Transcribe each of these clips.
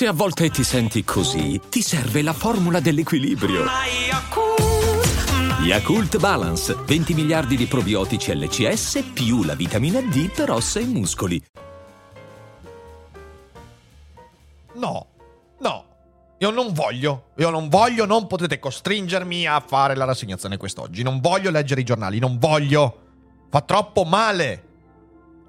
Se a volte ti senti così, ti serve la formula dell'equilibrio. Yakult Balance, 20 miliardi di probiotici LCS più la vitamina D per ossa e muscoli. No, no. Io non voglio, io non voglio, non potete costringermi a fare la rassegnazione quest'oggi. Non voglio leggere i giornali, non voglio. Fa troppo male.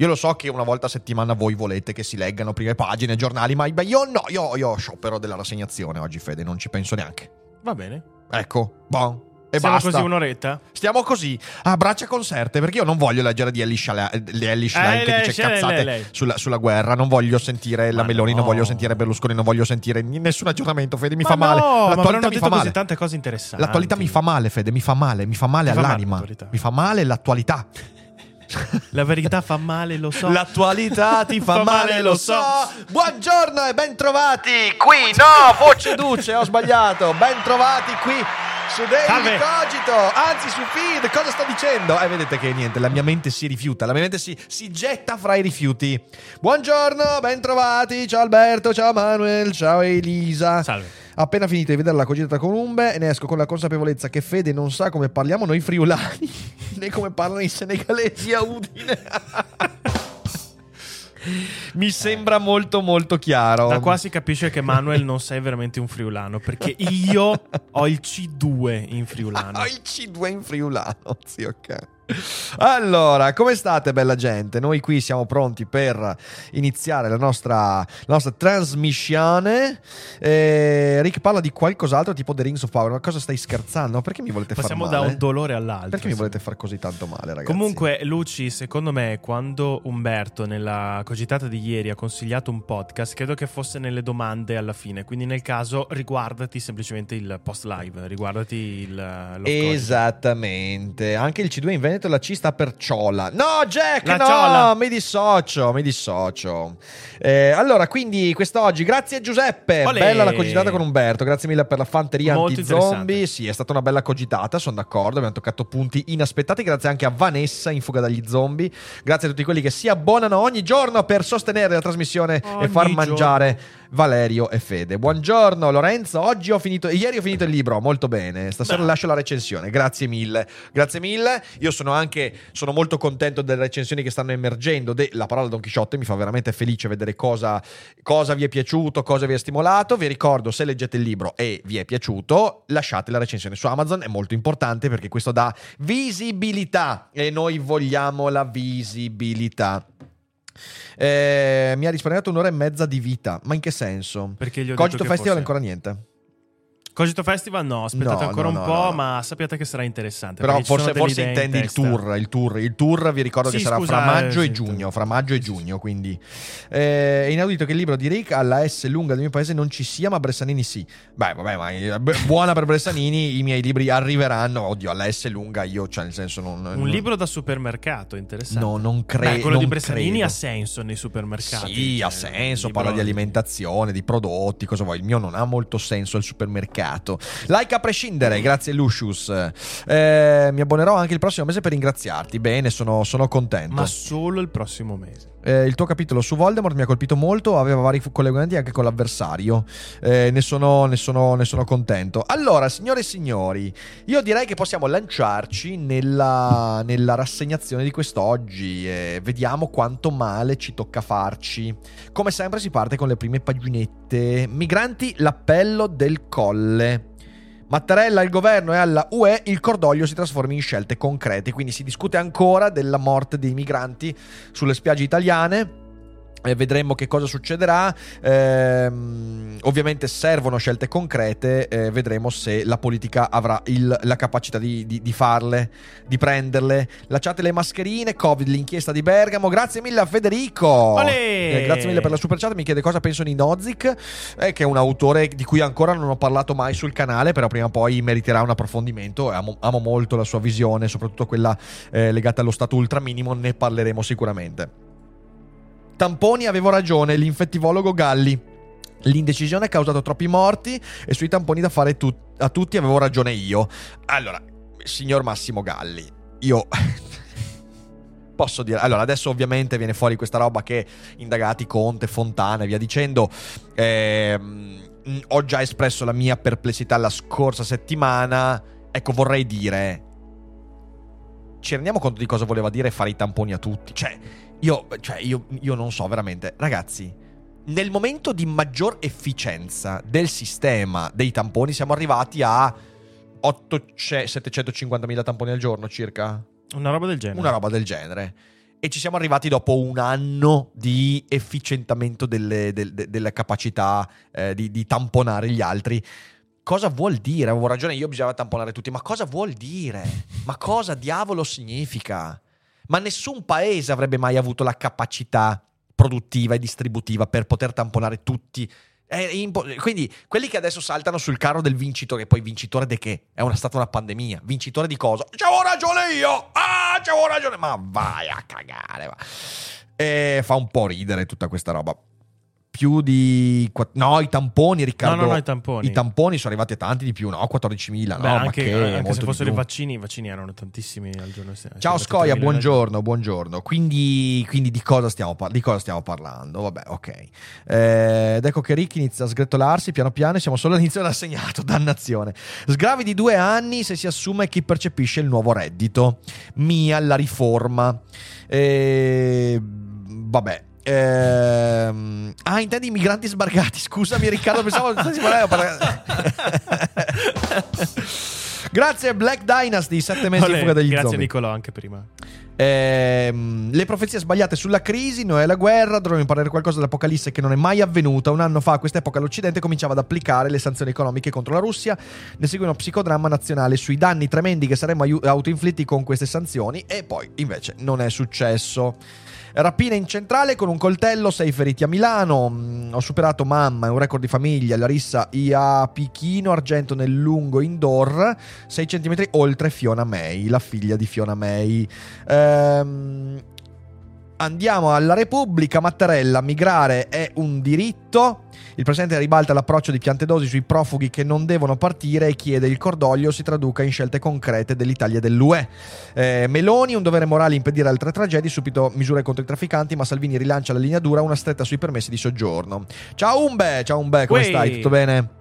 Io lo so che una volta a settimana voi volete che si leggano prime pagine, giornali, ma io no, io, io sciopero della rassegnazione oggi, Fede, non ci penso neanche. Va bene. Ecco, bon. E Siamo basta. così un'oretta? Stiamo così, a braccia conserte, perché io non voglio leggere di Ellie Schlein Ellie Schlein Eh, che lei, dice lei, cazzate lei. Sulla, sulla guerra, non voglio sentire la Ma Meloni, non no. voglio sentire Berlusconi, non voglio sentire nessun aggiornamento, Fede, mi Ma fa male. no, ma L'attualità mi detto fa così male. tante cose interessanti. L'attualità mi fa male, Fede, mi fa male, mi fa male Ti fa male all'anima. mi fa male l'attualità. La verità fa male, lo so. L'attualità ti fa Fa male, male, lo so. Buongiorno e bentrovati qui. No, voce duce, ho sbagliato. Bentrovati qui su Daily. Cogito, anzi su Feed. Cosa sto dicendo? Eh, vedete che niente, la mia mente si rifiuta, la mia mente si, si getta fra i rifiuti. Buongiorno, bentrovati. Ciao Alberto, ciao Manuel, ciao Elisa. Salve. Appena finito di vedere la cogita con Umbe, ne esco con la consapevolezza che Fede non sa come parliamo noi friulani, né come parlano i senegalesi a Udine. Mi sembra molto molto chiaro. Da qua si capisce che Manuel non sei veramente un friulano, perché io ho il C2 in friulano. Ho il C2 in friulano, zio ok. Allora, come state bella gente? Noi qui siamo pronti per iniziare la nostra, la nostra trasmissione. Eh, Rick parla di qualcos'altro tipo The Rings of Power. Ma cosa stai scherzando? Perché mi volete Passiamo far da male? un dolore all'altro. Perché mi sì. volete far così tanto male, ragazzi? Comunque, Luci, secondo me, quando Umberto nella cogitata di ieri ha consigliato un podcast, credo che fosse nelle domande alla fine. Quindi, nel caso, riguardati semplicemente il post live, riguardati il. lo Esattamente. Anche il C2 in Veneto la C sta per ciola. No, Jack, La no, ciola. mi dissocio, mi dissocio. Eh, allora, quindi quest'oggi, grazie Giuseppe. Olè. Bella la cogitata con Umberto. Grazie mille per la fanteria Molto anti-zombie. Sì, è stata una bella cogitata, sono d'accordo. Abbiamo toccato punti inaspettati. Grazie anche a Vanessa in fuga dagli zombie. Grazie a tutti quelli che si abbonano ogni giorno per sostenere la trasmissione e Ogni far giorno. Valerio e Fede. Buongiorno Lorenzo, oggi ho finito, ieri ho finito il libro, molto bene, stasera Beh. lascio la recensione, grazie mille, grazie mille, io sono anche, sono molto contento delle recensioni che stanno emergendo, de- la parola Don Chisciotte mi fa veramente felice vedere cosa, cosa vi è piaciuto, cosa vi ha stimolato, vi ricordo se leggete il libro e vi è piaciuto, lasciate la recensione su Amazon, è molto importante perché questo dà visibilità e noi vogliamo la visibilità. Eh, mi ha risparmiato un'ora e mezza di vita. Ma in che senso? Perché gli ho Cogito Festival fosse- ancora niente. Cogito Festival no, aspettate No, ancora no, un no, po', ma sappiate che sarà interessante. Però forse, forse idee in intendi il tour, il tour. Il tour vi ricordo Sì, che sarà scusa, fra maggio eh, e sì, giugno. Fra maggio e giugno, quindi. Eh, è inaudito che il libro di Rick alla S lunga del mio paese non ci sia, ma Bressanini sì. Beh, vabbè, ma eh, buona per Bressanini. I miei libri arriveranno. Oddio, alla S lunga io, cioè, nel senso, non. Un non- libro da supermercato, interessante. No, non credo. Quello di non Bressanini credo. ha senso nei supermercati. Sì, ha Cioè, senso, il parla libro- di alimentazione, di prodotti, cosa vuoi. Il mio non ha molto senso al supermercato. Like a prescindere, grazie Lucius. Eh, mi abbonerò anche il prossimo mese per ringraziarti. Bene, sono, sono contento. Ma solo il prossimo mese. Eh, il tuo capitolo su Voldemort mi ha colpito molto, aveva vari collegamenti anche con l'avversario. Eh, ne, sono, ne sono- ne sono contento. Allora, signore e signori, io direi che possiamo lanciarci nella, nella rassegnazione di quest'oggi. e vediamo quanto male ci tocca farci. Come sempre si parte con le prime paginette. Migranti, l'appello del colle. Mattarella al governo e alla UE il cordoglio si trasforma in scelte concrete, quindi si discute ancora della morte dei migranti sulle spiagge italiane. Vedremo che cosa succederà. Ehm, ovviamente servono scelte concrete. eh, vedremo se la politica avrà il- la capacità di, di- di farle, di prenderle. Lasciate le mascherine. Covid, l'inchiesta di Bergamo. Grazie mille a Federico. Eh, grazie mille per la super chat. Mi chiede cosa penso di Nozick, eh, che è un autore di cui ancora non ho parlato mai sul canale, però prima o poi meriterà un approfondimento. Amo, amo molto la sua visione, soprattutto quella eh, legata allo stato ultra minimo. Ne parleremo sicuramente. Tamponi avevo ragione, l'infettivologo Galli. L'indecisione ha causato troppi morti e sui tamponi da fare tu- a tutti avevo ragione io. Allora, signor Massimo Galli, io posso dire? Allora, adesso ovviamente viene fuori questa roba che indagati Conte, Fontana e via dicendo. Ehm, ho già espresso la mia perplessità la scorsa settimana. Ecco, vorrei dire. Ci rendiamo conto di cosa voleva dire fare i tamponi a tutti? Cioè, io, cioè, io, io non so veramente. Ragazzi, nel momento di maggior efficienza del sistema dei tamponi siamo arrivati a 750.000 tamponi al giorno circa. Una roba del genere. Una roba del genere. E ci siamo arrivati dopo un anno di efficientamento delle, delle, delle capacità eh, di, di tamponare gli altri. Cosa vuol dire? Avevo ragione io, bisognava tamponare tutti. Ma cosa vuol dire? Ma cosa diavolo significa? Ma nessun paese avrebbe mai avuto la capacità produttiva e distributiva per poter tamponare tutti Impo- quindi quelli che adesso saltano sul carro del vincitore, poi vincitore di che? È una, stata una pandemia. Vincitore di cosa? C'avevo ragione io! Ah, c'avevo ragione! Ma vai a cagare! Va. E fa un po' ridere tutta questa roba più di... No, i tamponi, Riccardo. No, no, no, i tamponi. I tamponi sono arrivati a tanti di più, no? 14.000, no? Beh, anche, che, anche se fossero i vaccini, i vaccini erano tantissimi al giorno. Ciao Scoia, buongiorno, buongiorno. Quindi, quindi di, cosa stiamo, di, cosa stiamo, parlando? Vabbè, ok. Eh, ed ecco che Rick inizia a sgretolarsi piano piano e siamo solo all'inizio dell'assegnato, dannazione. Sgravi di due anni se si assume chi percepisce il nuovo reddito. Mia, la riforma. Eh, vabbè, Ehm... Ah, intendi i migranti sbarcati? Scusami, Riccardo, pensavo che si parlava. Grazie Black Dynasty, sette mesi Olè, in fuga degli Grazie zombie. Nicolò anche prima. Ehm, le profezie sbagliate sulla crisi, Noè la guerra, dovremmo imparare qualcosa dall'Apocalisse che non è mai avvenuta. Un anno fa a quest'epoca l'Occidente cominciava ad applicare le sanzioni economiche contro la Russia, ne segue uno psicodramma nazionale sui danni tremendi che saremmo autoinflitti con queste sanzioni e poi invece non è successo. Rapina in centrale con un coltello, sei feriti a Milano. Mm, ho superato mamma, è un record di famiglia. Larissa Iapichino, argento nel lungo indoor, 6 cm oltre Fiona May, la figlia di Fiona May. Ehm, andiamo alla Repubblica. Mattarella, migrare è un diritto. Il presidente ribalta l'approccio di Piantedosi sui profughi che non devono partire e chiede il cordoglio si traduca in scelte concrete dell'Italia e dell'UE. Eh, Meloni, un dovere morale impedire altre tragedie, subito misure contro i trafficanti, ma Salvini rilancia la linea dura, una stretta sui permessi di soggiorno. Ciao Umbe, ciao Umbe, come Uè. stai? Tutto bene?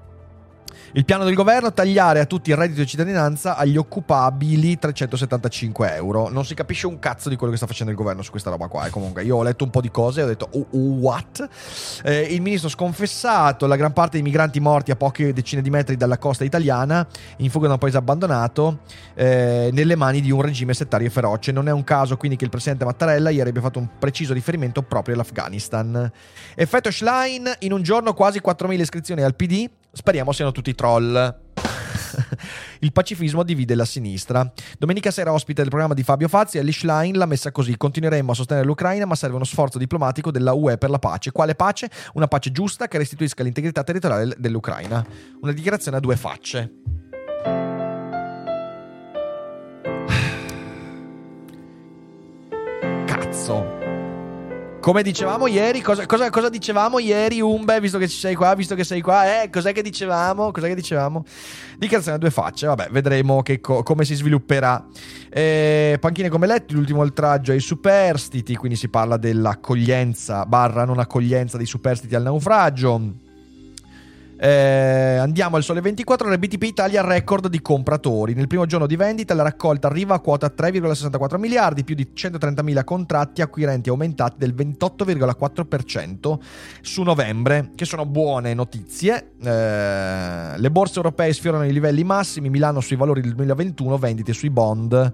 Il piano del governo tagliare a tutti il reddito di cittadinanza agli occupabili 375 euro. Non si capisce un cazzo di quello che sta facendo il governo su questa roba qua. E comunque, io ho letto un po' di cose e ho detto, oh, oh, what? Eh, il ministro sconfessato, la gran parte dei migranti morti a poche decine di metri dalla costa italiana, in fuga da un paese abbandonato, eh, nelle mani di un regime settario e feroce. Non è un caso quindi che il presidente Mattarella ieri abbia fatto un preciso riferimento proprio all'Afghanistan. Effetto Schlein, in un giorno quasi 4.000 iscrizioni al PD. Speriamo siano tutti troll. Il pacifismo divide la sinistra. Domenica sera ospite del programma di Fabio Fazzi, Ellie Schlein l'ha messa così: Continueremo a sostenere l'Ucraina, ma serve uno sforzo diplomatico della UE per la pace. Quale pace? Una pace giusta che restituisca l'integrità territoriale dell'Ucraina. Una dichiarazione a due facce. Cazzo. Come dicevamo ieri, cosa, cosa- cosa dicevamo ieri, Umbe, visto che ci sei qua, visto che sei qua, eh, cos'è che dicevamo? Cos'è che dicevamo? Dichiarazione a due facce, vabbè, vedremo co- come si svilupperà. Eh, panchine come letti, l'ultimo oltraggio ai superstiti, quindi si parla dell'accoglienza, barra non accoglienza dei superstiti al naufragio. Eh, andiamo al sole 24 ore BTP Italia record di compratori. Nel primo giorno di vendita la raccolta arriva a quota 3,64 miliardi, più di 130.000 contratti acquirenti aumentati del 28,4% su novembre, che sono buone notizie. Eh, le borse europee sfiorano i livelli massimi, Milano sui valori del 2021, vendite sui bond,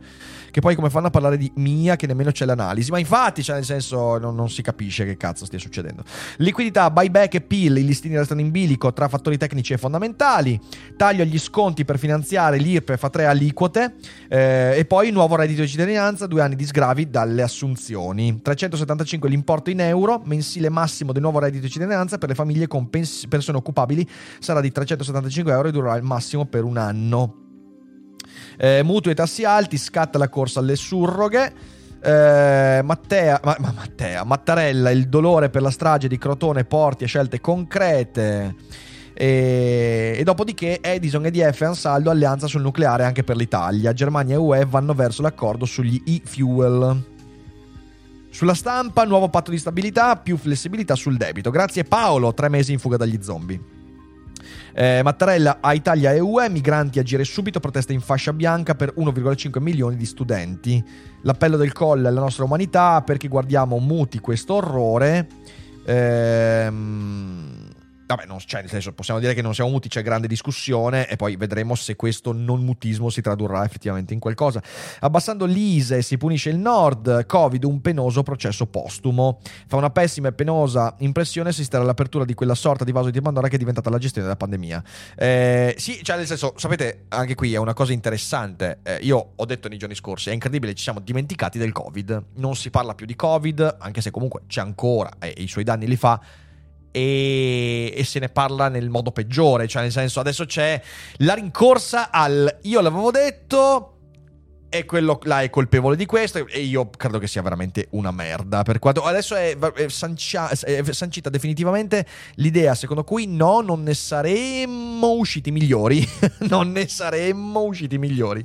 che poi come fanno a parlare di Mia che nemmeno c'è l'analisi, ma infatti, cioè nel senso non, non si capisce che cazzo stia succedendo. Liquidità, buyback e PIL, i listini restano in bilico tra fattori tecnici e fondamentali, taglio agli sconti per finanziare l'IRPEF a tre aliquote eh, e poi nuovo reddito di cittadinanza, due anni di sgravi dalle assunzioni. 375 l'importo in euro, mensile massimo del nuovo reddito di cittadinanza per le famiglie con pens- persone occupabili sarà di 375 euro e durerà al massimo per un anno. Eh, mutui e tassi alti, scatta la corsa alle surroghe. Eh, Mattea, ma, ma Mattea, Mattarella, il dolore per la strage di Crotone porti a scelte concrete. E, e dopodiché Edison, e Ansaldo alleanza sul nucleare anche per l'Italia. Germania e UE vanno verso l'accordo sugli e-fuel. Sulla stampa, nuovo patto di stabilità, più flessibilità sul debito. Grazie Paolo, tre mesi in fuga dagli zombie. Eh, Mattarella a Italia e UE, migranti agire subito, protesta in fascia bianca per 1,5 milioni di studenti. L'appello del Colle alla nostra umanità perché guardiamo muti questo orrore. Ehm Vabbè, non, cioè, nel senso, possiamo dire che non siamo muti, c'è grande discussione e poi vedremo se questo non mutismo si tradurrà effettivamente in qualcosa. Abbassando l'ISE si punisce il Nord, Covid, un penoso processo postumo. Fa una pessima e penosa impressione assistere all'apertura di quella sorta di vaso di Pandora che è diventata la gestione della pandemia. Eh, sì, cioè, nel senso, sapete, anche qui è una cosa interessante. Eh, io ho detto nei giorni scorsi, è incredibile, ci siamo dimenticati del Covid. Non si parla più di Covid, anche se comunque c'è ancora e i suoi danni li fa e, e, se ne parla nel modo peggiore, cioè nel senso adesso c'è la rincorsa al io l'avevo detto e quello là è colpevole di questo e io credo che sia veramente una merda per quanto adesso è, è, sancia, è sancita definitivamente l'idea secondo cui no non ne saremmo usciti migliori non ne saremmo usciti migliori.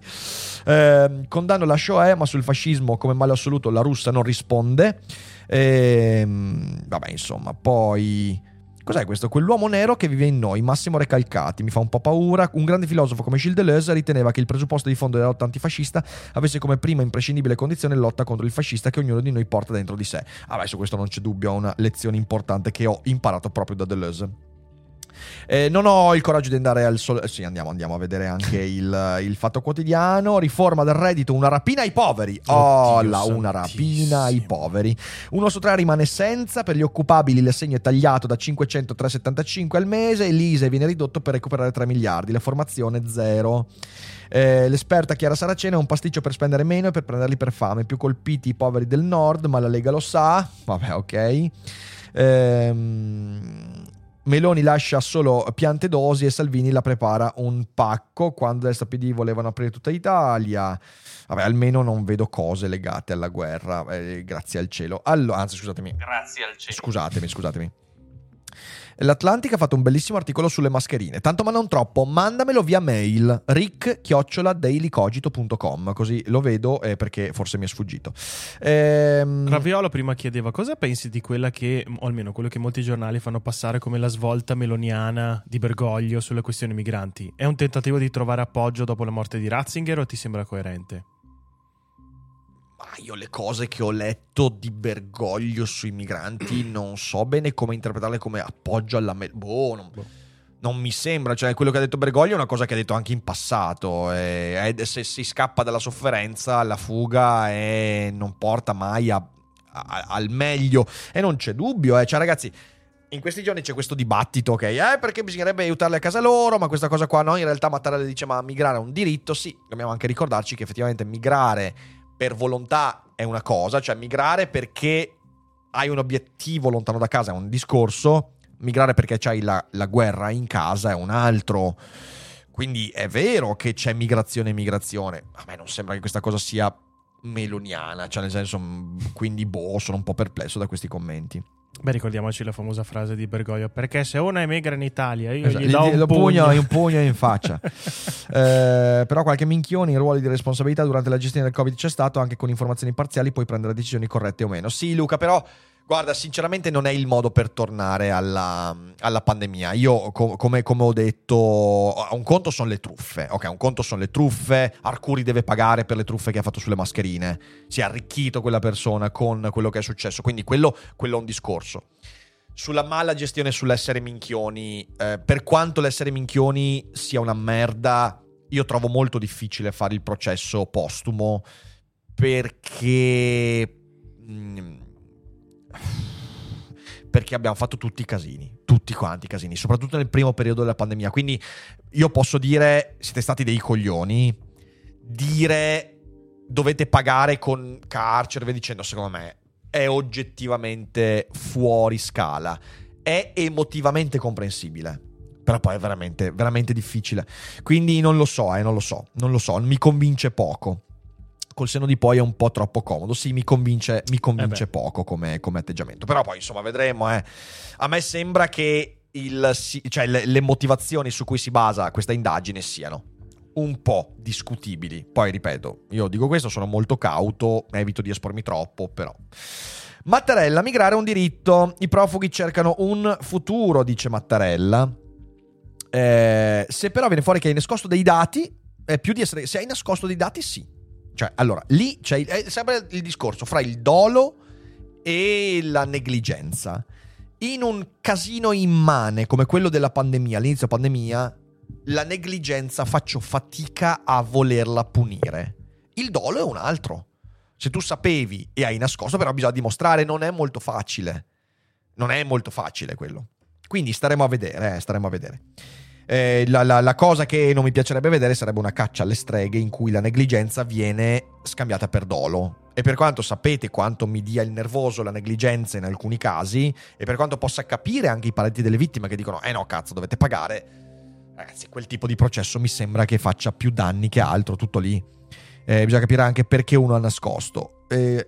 Eh, condanno la Shoah ma sul fascismo come male assoluto la russa non risponde. E, ehm, vabbè, insomma, poi... Cos'è questo? Quell'uomo nero che vive in noi, Massimo Recalcati. Mi fa un po' paura. Un grande filosofo come Gilles Deleuze riteneva che il presupposto di fondo della lotta antifascista avesse come prima imprescindibile condizione lotta contro il fascista che ognuno di noi porta dentro di sé. Ah, su questo non c'è dubbio, è una lezione importante che ho imparato proprio da Deleuze. Eh, non ho il coraggio di andare al sole. Sì, andiamo, andiamo a vedere anche il, il, fatto quotidiano. Riforma del reddito, una rapina ai poveri. Oh, la, una rapina ai poveri. Uno su tre rimane senza. Per gli occupabili l'assegno è tagliato da 500 a 375 al mese. L'ISE viene ridotto per recuperare 3 miliardi. La formazione zero. Eh, l'esperta Chiara Saracena è un pasticcio per spendere meno e per prenderli per fame. Più colpiti i poveri del nord, ma la Lega lo sa. Vabbè, ok. Ehm Meloni lascia solo piante dosi e Salvini la prepara un pacco quando il PD volevano aprire tutta Italia. Vabbè, almeno non vedo cose legate alla guerra, eh, grazie al cielo. Allora, anzi, scusatemi. Grazie al cielo. Scusatemi, scusatemi. L'Atlantic ha fatto un bellissimo articolo sulle mascherine. Tanto ma non troppo, mandamelo via mail rick-dailycogito.com così lo vedo eh, perché forse mi è sfuggito. Ehm... Raviolo prima chiedeva cosa pensi di quella che, o almeno quello che molti giornali fanno passare come la svolta meloniana di Bergoglio sulle questioni migranti. È un tentativo di trovare appoggio dopo la morte di Ratzinger o ti sembra coerente? Io le cose che ho letto di Bergoglio sui migranti non so bene come interpretarle come appoggio alla... Me- boh, non, boh. non, mi sembra, cioè quello che ha detto Bergoglio è una cosa che ha detto anche in passato, e, e se si scappa dalla sofferenza la fuga è, non porta mai a, a, al meglio e non c'è dubbio, eh. cioè ragazzi in questi giorni c'è questo dibattito, ok? Eh, perché bisognerebbe aiutarle a casa loro, ma questa cosa qua no, in realtà Mattarella dice ma migrare è un diritto, sì, dobbiamo anche ricordarci che effettivamente migrare per volontà è una cosa, cioè migrare perché hai un obiettivo lontano da casa è un discorso, migrare perché c'hai la, la guerra in casa è un altro. Quindi è vero che c'è migrazione e migrazione. A me non sembra che questa cosa sia meloniana, cioè nel senso, quindi boh, sono un po' perplesso da questi commenti. Beh, ricordiamoci la famosa frase di Bergoglio: perché se uno emigra in Italia, io esatto, gli do un lo pugno, un pugno in faccia. eh, però qualche minchione in ruoli di responsabilità durante la gestione del Covid c'è stato, anche con informazioni parziali puoi prendere decisioni corrette o meno. Sì, Luca, però Guarda, sinceramente non è il modo per tornare alla, alla pandemia. Io, co- come, come, ho detto, un conto sono le truffe. Ok, un conto sono le truffe. Arcuri deve pagare per le truffe che ha fatto sulle mascherine. Si è arricchito quella persona con quello che è successo. Quindi quello, quello è un discorso. Sulla mala gestione sull'essere minchioni, eh, per quanto l'essere minchioni sia una merda, io trovo molto difficile fare il processo postumo perché... Mh, mm, perché abbiamo fatto tutti i casini, tutti quanti i casini, soprattutto nel primo periodo della pandemia. Quindi io posso dire, siete stati dei coglioni, dire dovete pagare con carcere, via dicendo, secondo me è oggettivamente fuori scala, è emotivamente comprensibile. Però poi è veramente, veramente difficile. Quindi non lo so, eh, non lo so, non lo so, mi convince poco col seno di poi è un po' troppo comodo. Sì, mi convince, mi convince eh poco come, come, atteggiamento. Però poi, insomma, vedremo. Eh. A me sembra che il, cioè, le, le, motivazioni su cui si basa questa indagine siano un po' discutibili. Poi ripeto, io dico questo, sono molto cauto, evito di espormi troppo, però. Mattarella, migrare è un diritto. I profughi cercano un futuro, dice Mattarella. Eh, se però viene fuori che hai nascosto dei dati, è più di essere. Se hai nascosto dei dati, sì. Cioè, allora, lì c'è è sempre il discorso fra il dolo e la negligenza. In un casino immane come quello della pandemia, all'inizio pandemia, la negligenza faccio fatica a volerla punire. Il dolo è un altro. Se tu sapevi e hai nascosto, però bisogna dimostrare, non è molto facile. Non è molto facile quello. Quindi staremo a vedere, eh, staremo a vedere. Eh, la, la, la, cosa che non mi piacerebbe vedere sarebbe una caccia alle streghe in cui la negligenza viene scambiata per dolo. E per quanto sapete quanto mi dia il nervoso la negligenza in alcuni casi, e per quanto possa capire anche i parenti delle vittime che dicono, eh no, cazzo, dovete pagare, ragazzi, quel tipo di processo mi sembra che faccia più danni che altro, tutto lì. Eh, bisogna capire anche perché uno ha nascosto. Eh,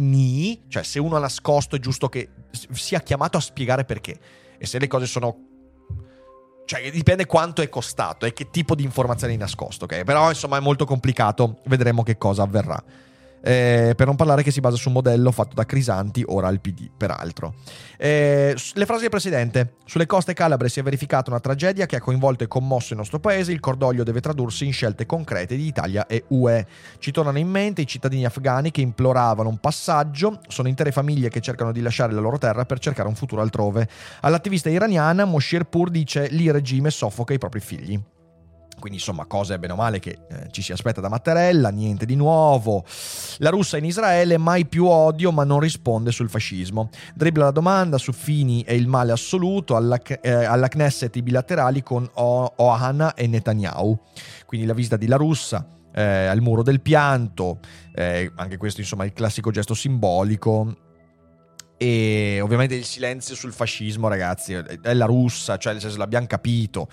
Ni, cioè se uno ha nascosto è giusto che sia chiamato a spiegare perché. E se le cose sono... Cioè dipende quanto è costato e che tipo di informazioni hai nascosto, ok? Però insomma è molto complicato, vedremo che cosa avverrà. Eh, per non parlare che si basa su un modello fatto da Crisanti, ora al PD, peraltro. Eh, le frasi del Presidente. Sulle coste calabre si è verificata una tragedia che ha coinvolto e commosso il nostro paese. Il cordoglio deve tradursi in scelte concrete di Italia e UE. Ci tornano in mente i cittadini afghani che imploravano un passaggio. Sono intere famiglie che cercano di lasciare la loro terra per cercare un futuro altrove. All'attivista iraniana Mosherpur dice: Lì il regime soffoca i propri figli. Quindi insomma cose bene o male che eh, ci si aspetta da Mattarella, niente di nuovo. La russa in Israele, mai più odio ma non risponde sul fascismo. Dribbla la domanda su Fini e il male assoluto alla, eh, alla Knesset i bilaterali con Ohana e Netanyahu. Quindi la visita di La Russa eh, al muro del pianto, eh, anche questo insomma il classico gesto simbolico e ovviamente il silenzio sul fascismo, ragazzi, è la russa, cioè nel senso l'abbiamo capito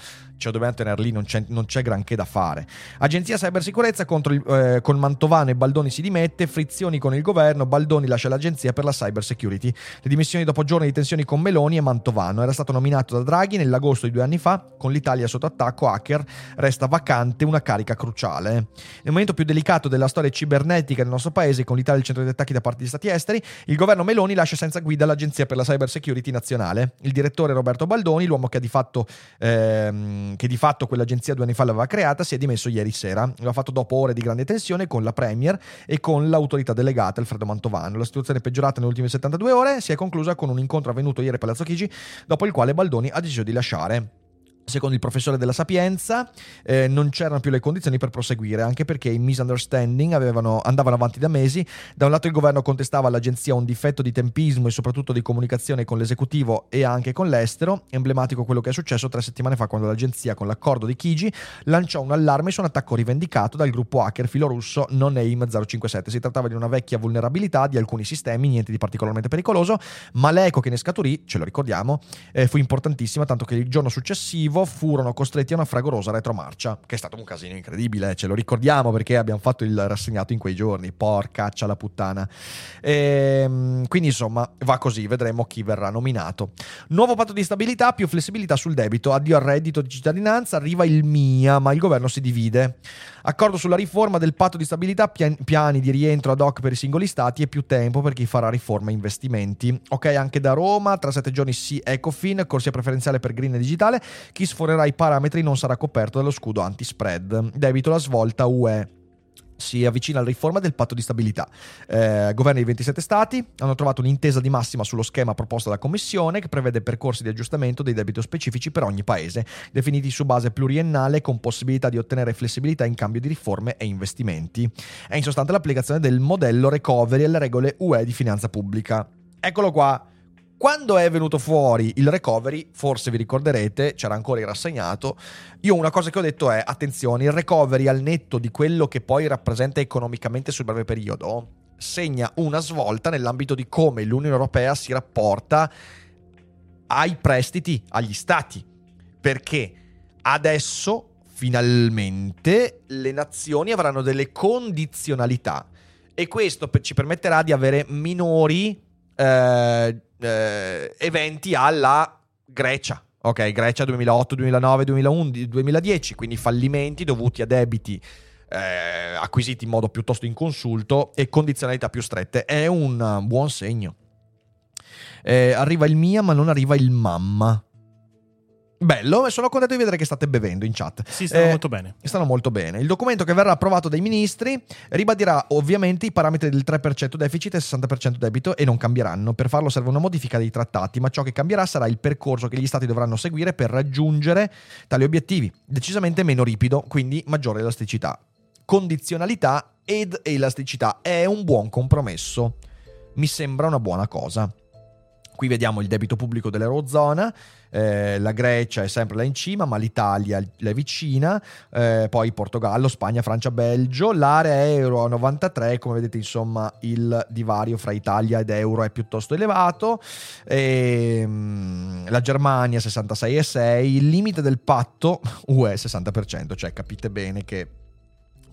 lo dobbiamo tenere lì, non c'è, non c'è granché da fare. Agenzia Cybersicurezza contro il, eh, con Mantovano e Baldoni si dimette, frizioni con il governo, Baldoni lascia l'agenzia per la cyber security. Le dimissioni dopo giorni di tensioni con Meloni e Mantovano. Era stato nominato da Draghi nell'agosto di due anni fa, con l'Italia sotto attacco hacker, resta vacante una carica cruciale. Nel momento più delicato della storia cibernetica del nostro paese, con l'Italia al centro degli attacchi da parte di stati esteri, il governo Meloni lascia senza guida l'agenzia per la cyber security nazionale. Il direttore Roberto Baldoni, l'uomo che ha di fatto... Ehm, che di fatto quell'agenzia due anni fa l'aveva creata, si è dimesso ieri sera. Lo ha fatto dopo ore di grande tensione con la Premier e con l'autorità delegata Alfredo Mantovano. La situazione peggiorata nelle ultime 72 ore si è conclusa con un incontro avvenuto ieri a Palazzo Chigi, dopo il quale Baldoni ha deciso di lasciare. Secondo il professore della Sapienza eh, non c'erano più le condizioni per proseguire, anche perché i misunderstanding avevano, andavano avanti da mesi. Da un lato il governo contestava all'agenzia un difetto di tempismo e soprattutto di comunicazione con l'esecutivo e anche con l'estero. Emblematico quello che è successo tre settimane fa quando l'agenzia, con l'accordo di Chigi, lanciò un allarme su un attacco rivendicato dal gruppo hacker filorusso NoName 057. Si trattava di una vecchia vulnerabilità di alcuni sistemi, niente di particolarmente pericoloso, ma l'eco che ne scaturì, ce lo ricordiamo, eh, fu importantissima, tanto che il giorno successivo furono costretti a una fragorosa retromarcia, che è stato un casino incredibile, ce lo ricordiamo perché abbiamo fatto il rassegnato in quei giorni, porcaccia la puttana. E, ehm, quindi insomma va così, vedremo chi verrà nominato. Nuovo patto di stabilità, più flessibilità sul debito, addio al reddito di cittadinanza, arriva il MIA, ma il governo si divide. Accordo sulla riforma del patto di stabilità, piani di rientro ad hoc per i singoli stati e più tempo per chi farà riforma e investimenti. Ok, anche da Roma, tra sette giorni sì Ecofin, corsia preferenziale per green e digitale, chi sforerà i parametri non sarà coperto dallo scudo anti-spread. Debito la svolta UE si avvicina alla riforma del patto di stabilità. Eh, governi di 27 Stati hanno trovato un'intesa di massima sullo schema proposto dalla Commissione che prevede percorsi di aggiustamento dei debiti specifici per ogni paese, definiti su base pluriennale con possibilità di ottenere flessibilità in cambio di riforme e investimenti. È in sostanza l'applicazione del modello recovery alle regole UE di finanza pubblica. Eccolo qua Quando è venuto fuori il recovery, forse vi ricorderete, c'era ancora il rassegnato, io una cosa che ho detto è, attenzione, il recovery al netto di quello che poi rappresenta economicamente sul breve periodo, segna una svolta nell'ambito di come l'Unione Europea si rapporta ai prestiti agli stati. Perché adesso finalmente le nazioni avranno delle condizionalità e questo ci permetterà di avere minori eh, eh, eventi alla Grecia. Ok, Grecia 2008, 2009, 2011, 2010, quindi fallimenti dovuti a debiti eh, acquisiti in modo piuttosto inconsulto e condizionalità più strette. È un buon segno. Eh, arriva il mia, ma non arriva il mamma. Bello, sono contento di vedere che state bevendo in chat. Sì, stanno eh, molto bene. Stanno molto bene. Il documento che verrà approvato dai ministri ribadirà ovviamente i parametri del 3% deficit e 60% debito e non cambieranno. Per farlo serve una modifica dei trattati, ma ciò che cambierà sarà il percorso che gli stati dovranno seguire per raggiungere tali obiettivi. Decisamente meno ripido, quindi maggiore elasticità. Condizionalità ed elasticità è un buon compromesso. Mi sembra una buona cosa. Qui vediamo il debito pubblico dell'Eurozona, eh, la Grecia è sempre là in cima, ma l'Italia è vicina, eh, poi Portogallo, Spagna, Francia, Belgio, l'area euro a 93, come vedete insomma il divario fra Italia ed euro è piuttosto elevato, e, ehm, la Germania 66,6, il limite del patto UE 60%, cioè capite bene che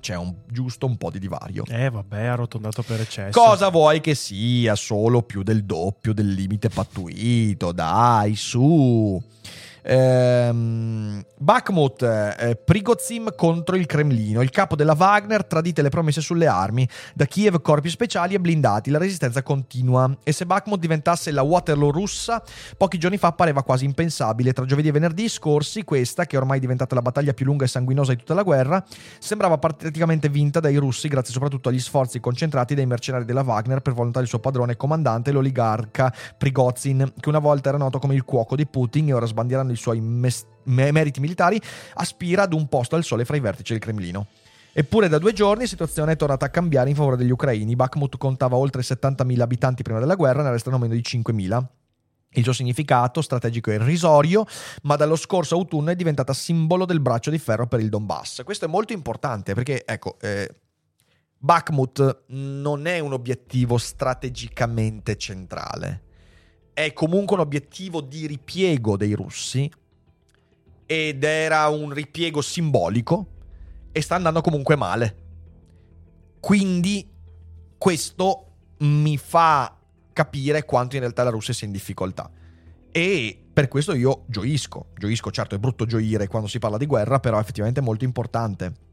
c'è un, giusto un po' di divario. Eh vabbè, arrotondato per eccesso. Cosa vuoi che sia? Solo più del doppio del limite pattuito, dai, su. Ehm, Bakhmut, eh, Prigozim contro il Cremlino. Il capo della Wagner tradite le promesse sulle armi. Da Kiev corpi speciali e blindati. La resistenza continua. E se Bakhmut diventasse la Waterloo russa, pochi giorni fa pareva quasi impensabile. Tra giovedì e venerdì scorsi, questa, che ormai è diventata la battaglia più lunga e sanguinosa di tutta la guerra, sembrava praticamente vinta dai russi, grazie soprattutto agli sforzi concentrati dai mercenari della Wagner per volontà del suo padrone comandante, l'oligarca Prigozhin, che una volta era noto come il cuoco di Putin e ora sbandierando i suoi mes- meriti militari, aspira ad un posto al sole fra i vertici del Cremlino. Eppure da due giorni la situazione è tornata a cambiare in favore degli ucraini. Bakhmut contava oltre 70.000 abitanti prima della guerra, ne restano meno di 5.000. Il suo significato strategico è irrisorio, ma dallo scorso autunno è diventata simbolo del braccio di ferro per il Donbass. Questo è molto importante perché, ecco, eh, Bakhmut non è un obiettivo strategicamente centrale è comunque un obiettivo di ripiego dei russi ed era un ripiego simbolico e sta andando comunque male. Quindi questo mi fa capire quanto in realtà la Russia sia in difficoltà. E per questo io gioisco. Gioisco, certo, è brutto gioire quando si parla di guerra, però effettivamente è molto importante.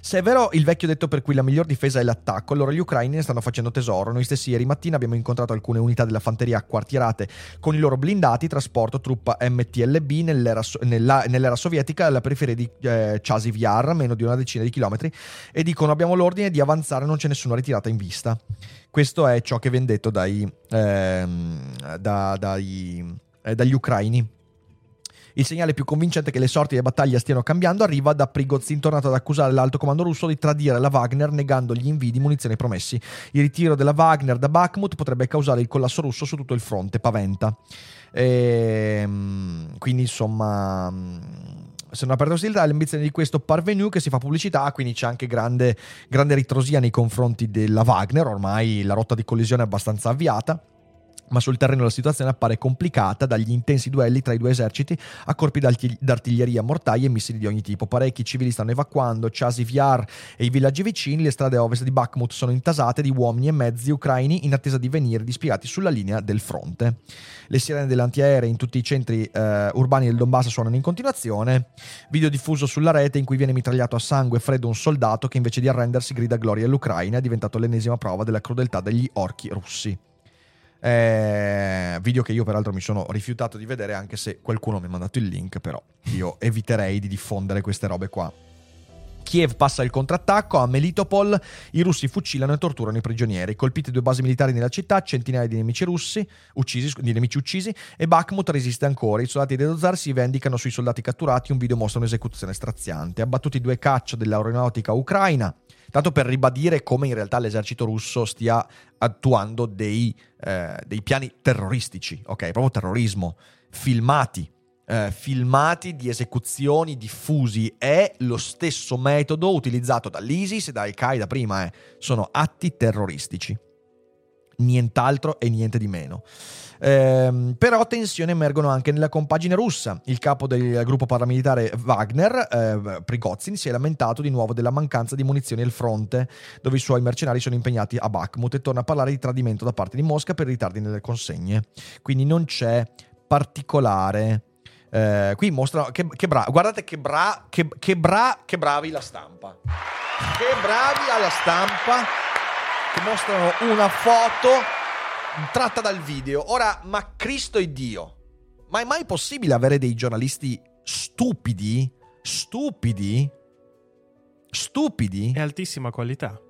Se è vero il vecchio detto per cui la miglior difesa è l'attacco, allora gli ucraini ne stanno facendo tesoro. Noi stessi ieri mattina abbiamo incontrato alcune unità della fanteria quartierate con i loro blindati, trasporto truppa MTLB nell'era, nella, nell'era sovietica alla periferia di eh, Chasiv Yar, meno di una decina di chilometri, e dicono abbiamo l'ordine di avanzare, non c'è nessuna ritirata in vista. Questo è ciò che viene detto dai, ehm, da, dai, eh, dagli ucraini. Il segnale più convincente che le sorti della battaglia stiano cambiando arriva da Prigozhin, tornato ad accusare l'alto comando russo di tradire la Wagner negando gli invii di munizioni promessi. Il ritiro della Wagner da Bakhmut potrebbe causare il collasso russo su tutto il fronte, paventa. E, ehm, quindi insomma se non aperta ostilità, l'ambizione di questo parvenu che si fa pubblicità, quindi c'è anche grande, grande ritrosia nei confronti della Wagner, ormai la rotta di collisione è abbastanza avviata ma sul terreno la situazione appare complicata dagli intensi duelli tra i due eserciti a corpi d'artiglieria, mortai e missili di ogni tipo. Parecchi civili stanno evacuando Chasiv Yar e i villaggi vicini, le strade ovest di Bakhmut sono intasate di uomini e mezzi ucraini in attesa di venire dispiegati sulla linea del fronte. Le sirene delle antiaeree in tutti i centri eh, urbani del Donbass suonano in continuazione. Video diffuso sulla rete in cui viene mitragliato a sangue freddo un soldato che invece di arrendersi grida gloria all'Ucraina è diventato l'ennesima prova della crudeltà degli orchi russi. Eh, video che io peraltro mi sono rifiutato di vedere anche se qualcuno mi ha mandato il link, però io eviterei di diffondere queste robe qua. Kiev passa il contrattacco, a Melitopol i russi fucilano e torturano i prigionieri. Colpite due basi militari nella città, centinaia di nemici russi uccisi, di nemici uccisi e Bakhmut resiste ancora. I soldati dello zar si vendicano sui soldati catturati, un video mostra un'esecuzione straziante. Abbattuti due caccia dell'aeronautica ucraina. Tanto per ribadire come in realtà l'esercito russo stia attuando dei, eh, dei piani terroristici, ok? Proprio terrorismo, filmati eh, filmati di esecuzioni diffusi. È lo stesso metodo utilizzato dall'ISIS e da Al-Qaeda prima. Eh. Sono atti terroristici. Nient'altro e niente di meno. Eh, però tensioni emergono anche nella compagine russa. Il capo del gruppo paramilitare Wagner, eh, Prigozhin, si è lamentato di nuovo della mancanza di munizioni al fronte, dove i suoi mercenari sono impegnati a Bakhmut e torna a parlare di tradimento da parte di Mosca per ritardi nelle consegne. Quindi non c'è particolare eh, qui mostrano che, che bra- guardate che, bra- che, che, bra- che bravi la stampa. Che bravi alla stampa che mostrano una foto tratta dal video. Ora, ma Cristo e Dio, ma è mai possibile avere dei giornalisti stupidi? Stupidi? Stupidi? È altissima qualità.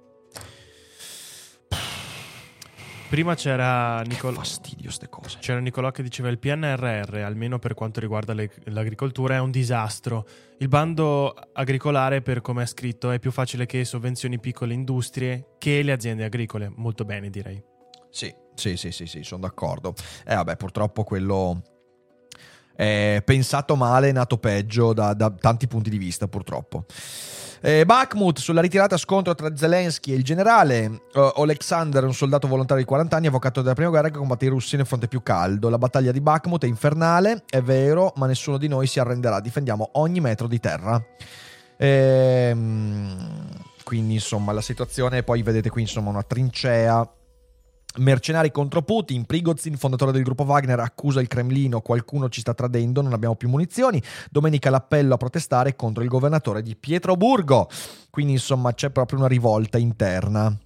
Prima c'era Nicol- fastidio ste cose. C'era Nicolò che diceva il PNRR, almeno per quanto riguarda le- l'agricoltura, è un disastro. Il bando agricolare, per come è scritto, è più facile che sovvenzioni piccole industrie che le aziende agricole. Molto bene, direi. Sì, sì, sì, sì, sì sono d'accordo. Eh vabbè, purtroppo quello è pensato male, nato peggio da, da tanti punti di vista, purtroppo. Eh, Bakhmut sulla ritirata scontro tra Zelensky e il generale. Uh, Alexander, un soldato volontario di 40 anni, avvocato della prima guerra che combatte i russi nel fronte più caldo. La battaglia di Bakhmut è infernale, è vero, ma nessuno di noi si arrenderà. Difendiamo ogni metro di terra. Ehm, quindi, insomma, la situazione, poi vedete qui, insomma, una trincea Mercenari contro Putin, Prigozhin, fondatore del gruppo Wagner, accusa il Cremlino, qualcuno ci sta tradendo, non abbiamo più munizioni. Domenica l'appello a protestare contro il governatore di Pietroburgo. Quindi insomma c'è proprio una rivolta interna.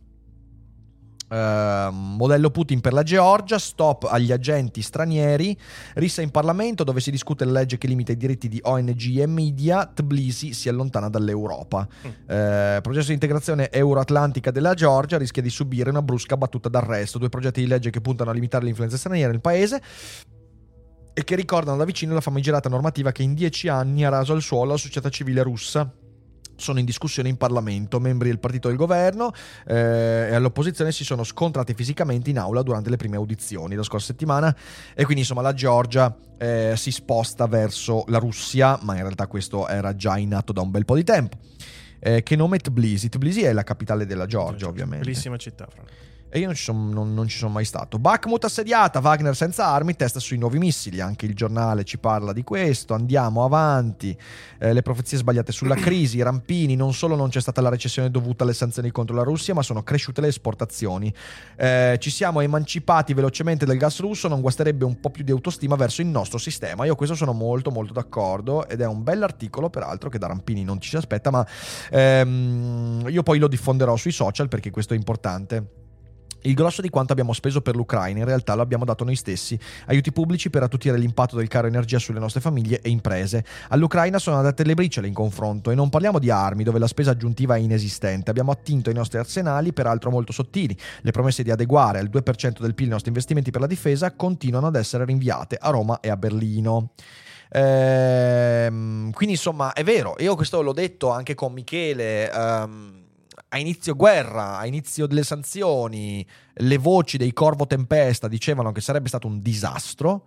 Uh, modello Putin per la Georgia, stop agli agenti stranieri, rissa in Parlamento dove si discute la legge che limita i diritti di ONG e media, Tbilisi si allontana dall'Europa. Mm. Uh, processo di integrazione euroatlantica della Georgia rischia di subire una brusca battuta d'arresto, due progetti di legge che puntano a limitare l'influenza straniera nel paese e che ricordano da vicino la famigerata normativa che in dieci anni ha raso al suolo la società civile russa sono in discussione in Parlamento. Membri del partito del governo eh, e all'opposizione si sono scontrati fisicamente in aula durante le prime audizioni la scorsa settimana e quindi insomma la Georgia eh, si sposta verso la Russia, ma in realtà questo era già in atto da un bel po' di tempo. Eh, che nome Tbilisi? Tbilisi è la capitale della Georgia, ovviamente. Bellissima città, fra e io non ci, sono, non, non ci, sono, mai stato. Bakhmut assediata, Wagner senza armi, testa sui nuovi missili. Anche il giornale ci parla di questo. Andiamo avanti. Eh, le profezie sbagliate sulla crisi, rampini. Non solo non c'è stata la recessione dovuta alle sanzioni contro la Russia, ma sono cresciute le esportazioni. Eh, ci siamo emancipati velocemente dal gas russo. Non guasterebbe un po' più di autostima verso il nostro sistema. Io questo sono molto, molto d'accordo. Ed è un bell'articolo, peraltro, che da rampini non ci si aspetta. Ma ehm, io poi lo diffonderò sui social perché questo è importante. Il grosso di quanto abbiamo speso per l'Ucraina in realtà lo abbiamo dato noi stessi, aiuti pubblici per attutire l'impatto del caro energia sulle nostre famiglie e imprese. All'Ucraina sono andate le briciole in confronto e non parliamo di armi dove la spesa aggiuntiva è inesistente, abbiamo attinto i nostri arsenali peraltro molto sottili. Le promesse di adeguare al 2% del PIL i nostri investimenti per la difesa continuano ad essere rinviate a Roma e a Berlino. Ehm, quindi insomma è vero, io questo l'ho detto anche con Michele. Um, a inizio guerra, a inizio delle sanzioni, le voci dei Corvo Tempesta dicevano che sarebbe stato un disastro.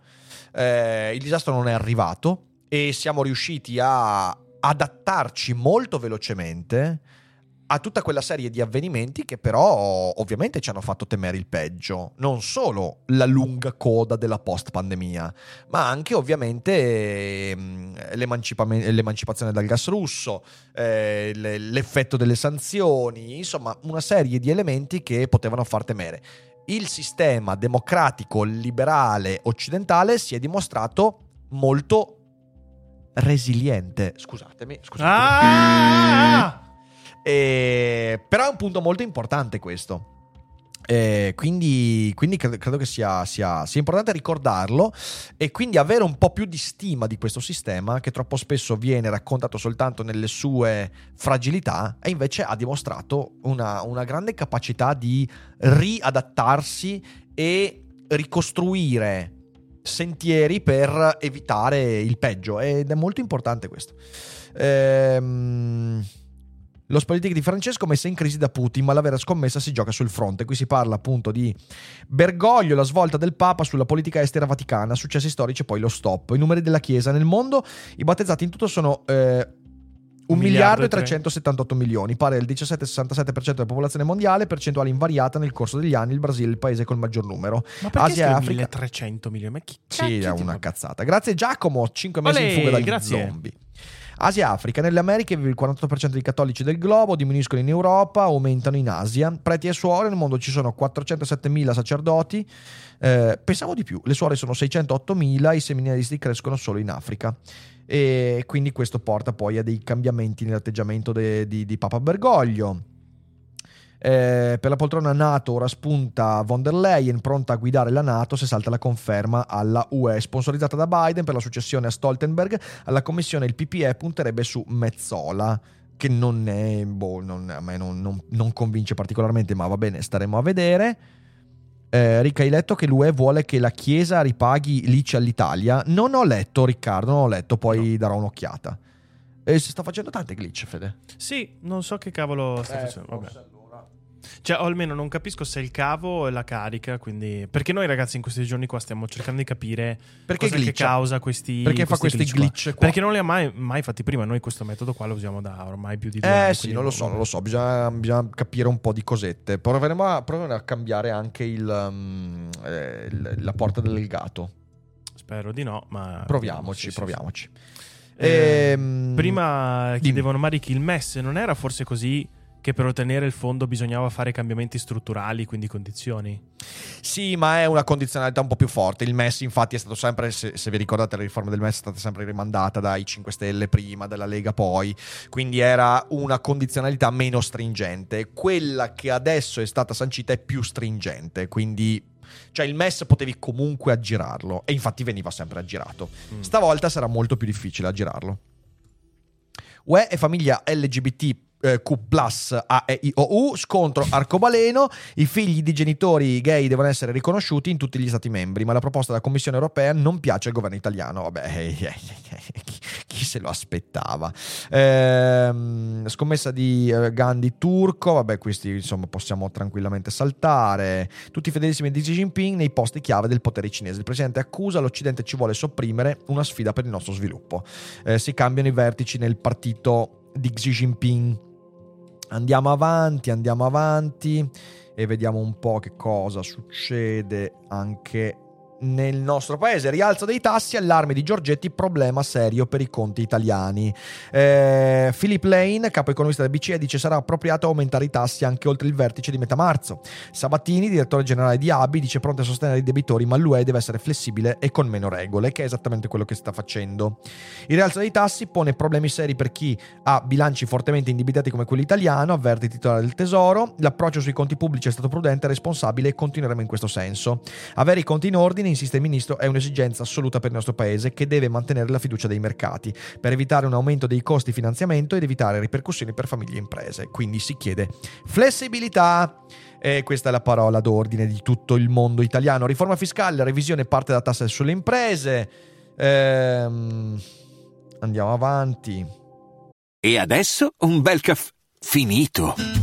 Eh, il disastro non è arrivato e siamo riusciti a adattarci molto velocemente a tutta quella serie di avvenimenti che però ovviamente ci hanno fatto temere il peggio. Non solo la lunga coda della post-pandemia, ma anche ovviamente ehm, l'emancipazione dal gas russo, eh, l'effetto delle sanzioni, insomma una serie di elementi che potevano far temere. Il sistema democratico liberale occidentale si è dimostrato molto resiliente. Scusatemi, scusatemi. Ah! E... Però è un punto molto importante questo. Eh, quindi, quindi credo, credo che sia, sia, sia, importante ricordarlo e quindi avere un po' più di stima di questo sistema che troppo spesso viene raccontato soltanto nelle sue fragilità e invece ha dimostrato una, una grande capacità di riadattarsi e ricostruire sentieri per evitare il peggio ed è molto importante questo. Ehm lo politica di Francesco messa in crisi da Putin, ma la vera scommessa si gioca sul fronte. Qui si parla appunto di Bergoglio, la svolta del Papa sulla politica estera vaticana, successi storici e poi lo stop. I numeri della Chiesa nel mondo, i battezzati in tutto sono... Eh, 1 miliardo e 378 milioni, pari al 17,67% della popolazione mondiale, percentuale invariata nel corso degli anni. Il Brasile è il paese col maggior numero. Ma perché Asia e Africa 1300 milioni? Ma chi Sì, è una cazzata. Grazie Giacomo, 5 mesi Olè, in fuga dagli grazie. zombie. Asia e Africa. Nelle Americhe vive il 48% dei cattolici del globo, diminuiscono in Europa, aumentano in Asia. Preti e suore, nel mondo ci sono 407.000 sacerdoti. Eh, pensavo di più, le suore sono 608.000, i seminaristi crescono solo in Africa. E quindi questo porta poi a dei cambiamenti nell'atteggiamento de, di, di Papa Bergoglio. Eh, per la poltrona NATO ora spunta von der Leyen pronta a guidare la NATO se salta la conferma alla UE. Sponsorizzata da Biden per la successione a Stoltenberg, alla commissione il PPE punterebbe su Mezzola che non è, boh, non, a me non, non, non, convince particolarmente, ma va bene, staremo a vedere. Eh, Ricca, hai letto che l'UE vuole che la Chiesa ripaghi l'ICI all'Italia? Non ho letto, Riccardo, non ho letto, poi no. darò un'occhiata. E si sta facendo tante glitch, Fede. Sì, non so che cavolo sta eh, facendo. Vabbè. Cioè, o almeno non capisco se è il cavo o la carica. Quindi... Perché noi, ragazzi, in questi giorni qua stiamo cercando di capire perché cosa che causa questi. Perché fa questi glitch? glitch qua? Perché non li ha mai, mai, fatti prima. Noi questo metodo qua lo usiamo da ormai più di due eh, anni. Eh sì, non lo so, non lo so. Bisogna, bisogna, capire un po' di cosette. Proveremo a, proveremo a cambiare anche il, um, eh, la porta del gato. Spero di no, ma. Proviamoci, sì, proviamoci. Sì, sì. Eh, ehm, prima chiedevano Marichi il MES non era forse così che per ottenere il fondo bisognava fare cambiamenti strutturali, quindi condizioni. Sì, ma è una condizionalità un po' più forte. Il MES, infatti, è stato sempre, se, se vi ricordate, la riforma del MES è stata sempre rimandata dai 5 Stelle prima, dalla Lega poi, quindi era una condizionalità meno stringente. Quella che adesso è stata sancita è più stringente, quindi cioè il MES potevi comunque aggirarlo e infatti veniva sempre aggirato. Mm. Stavolta sarà molto più difficile aggirarlo. UE e famiglia LGBT eh, Q plus A E I O U, scontro arcobaleno, i figli di genitori gay devono essere riconosciuti in tutti gli stati membri, ma la proposta della Commissione europea non piace al governo italiano. Vabbè, eh, eh, chi, chi, se lo aspettava? Ehm, scommessa di Gandhi turco, vabbè, questi insomma possiamo tranquillamente saltare. Tutti i fedelissimi di Xi Jinping nei posti chiave del potere cinese. Il presidente accusa l'Occidente ci vuole sopprimere una sfida per il nostro sviluppo. Eh, si cambiano i vertici nel partito di Xi Jinping Andiamo avanti, andiamo avanti e vediamo un po' che cosa succede anche nel nostro paese. Rialzo dei tassi, allarme di Giorgetti, problema serio per i conti italiani. Eh, Philip Lane, capo economista del BCE, dice sarà appropriato aumentare i tassi anche oltre il vertice di metà marzo. Sabattini, direttore generale di ABI, dice pronto a sostenere i debitori, ma l'UE deve essere flessibile e con meno regole, che è esattamente quello che sta facendo. Il rialzo dei tassi pone problemi seri per chi ha bilanci fortemente indebitati come quello italiano, avverte il titolare del Tesoro. L'approccio sui conti pubblici è stato prudente responsabile e continueremo in questo senso. Avere i conti in ordine insiste il ministro, è un'esigenza assoluta per il nostro paese che deve mantenere la fiducia dei mercati per evitare un aumento dei costi di finanziamento ed evitare ripercussioni per famiglie e imprese. Quindi si chiede flessibilità. E questa è la parola d'ordine di tutto il mondo italiano. Riforma fiscale, revisione parte da tasse sulle imprese. Ehm, andiamo avanti. E adesso un bel caffè finito.